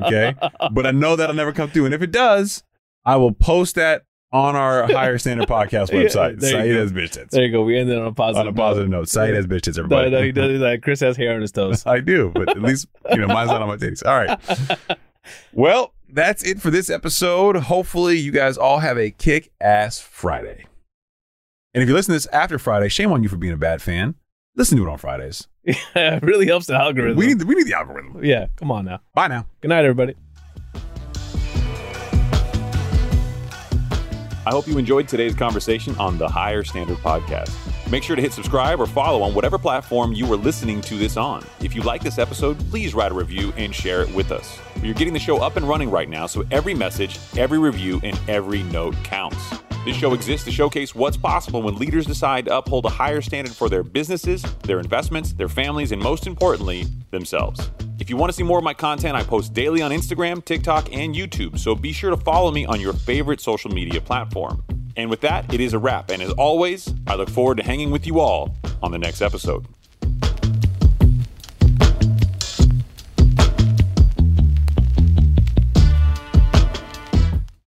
Okay. But I know that'll never come through. And if it does, I will post that on our Higher Standard Podcast website. you Saied has bitch tits. There you go. We ended on a positive. On a positive note. note, Saied has bitch tits, No, everybody. no, he does that. Chris has hair on his toes. I do, but at least, you know, mine's not on my titties. All right. Well, that's it for this episode. Hopefully, you guys all have a kick ass Friday. And if you listen to this after Friday, shame on you for being a bad fan. Listen to it on Fridays. yeah, it really helps the algorithm. We need, we need the algorithm. yeah, come on now. Bye now. Good night, everybody. I hope you enjoyed today's conversation on the Higher Standard Podcast. Make sure to hit subscribe or follow on whatever platform you are listening to this on. If you like this episode, please write a review and share it with us. You're getting the show up and running right now, so every message, every review, and every note counts. This show exists to showcase what's possible when leaders decide to uphold a higher standard for their businesses, their investments, their families, and most importantly, themselves. If you want to see more of my content, I post daily on Instagram, TikTok, and YouTube, so be sure to follow me on your favorite social media platform. And with that, it is a wrap. And as always, I look forward to hanging with you all on the next episode.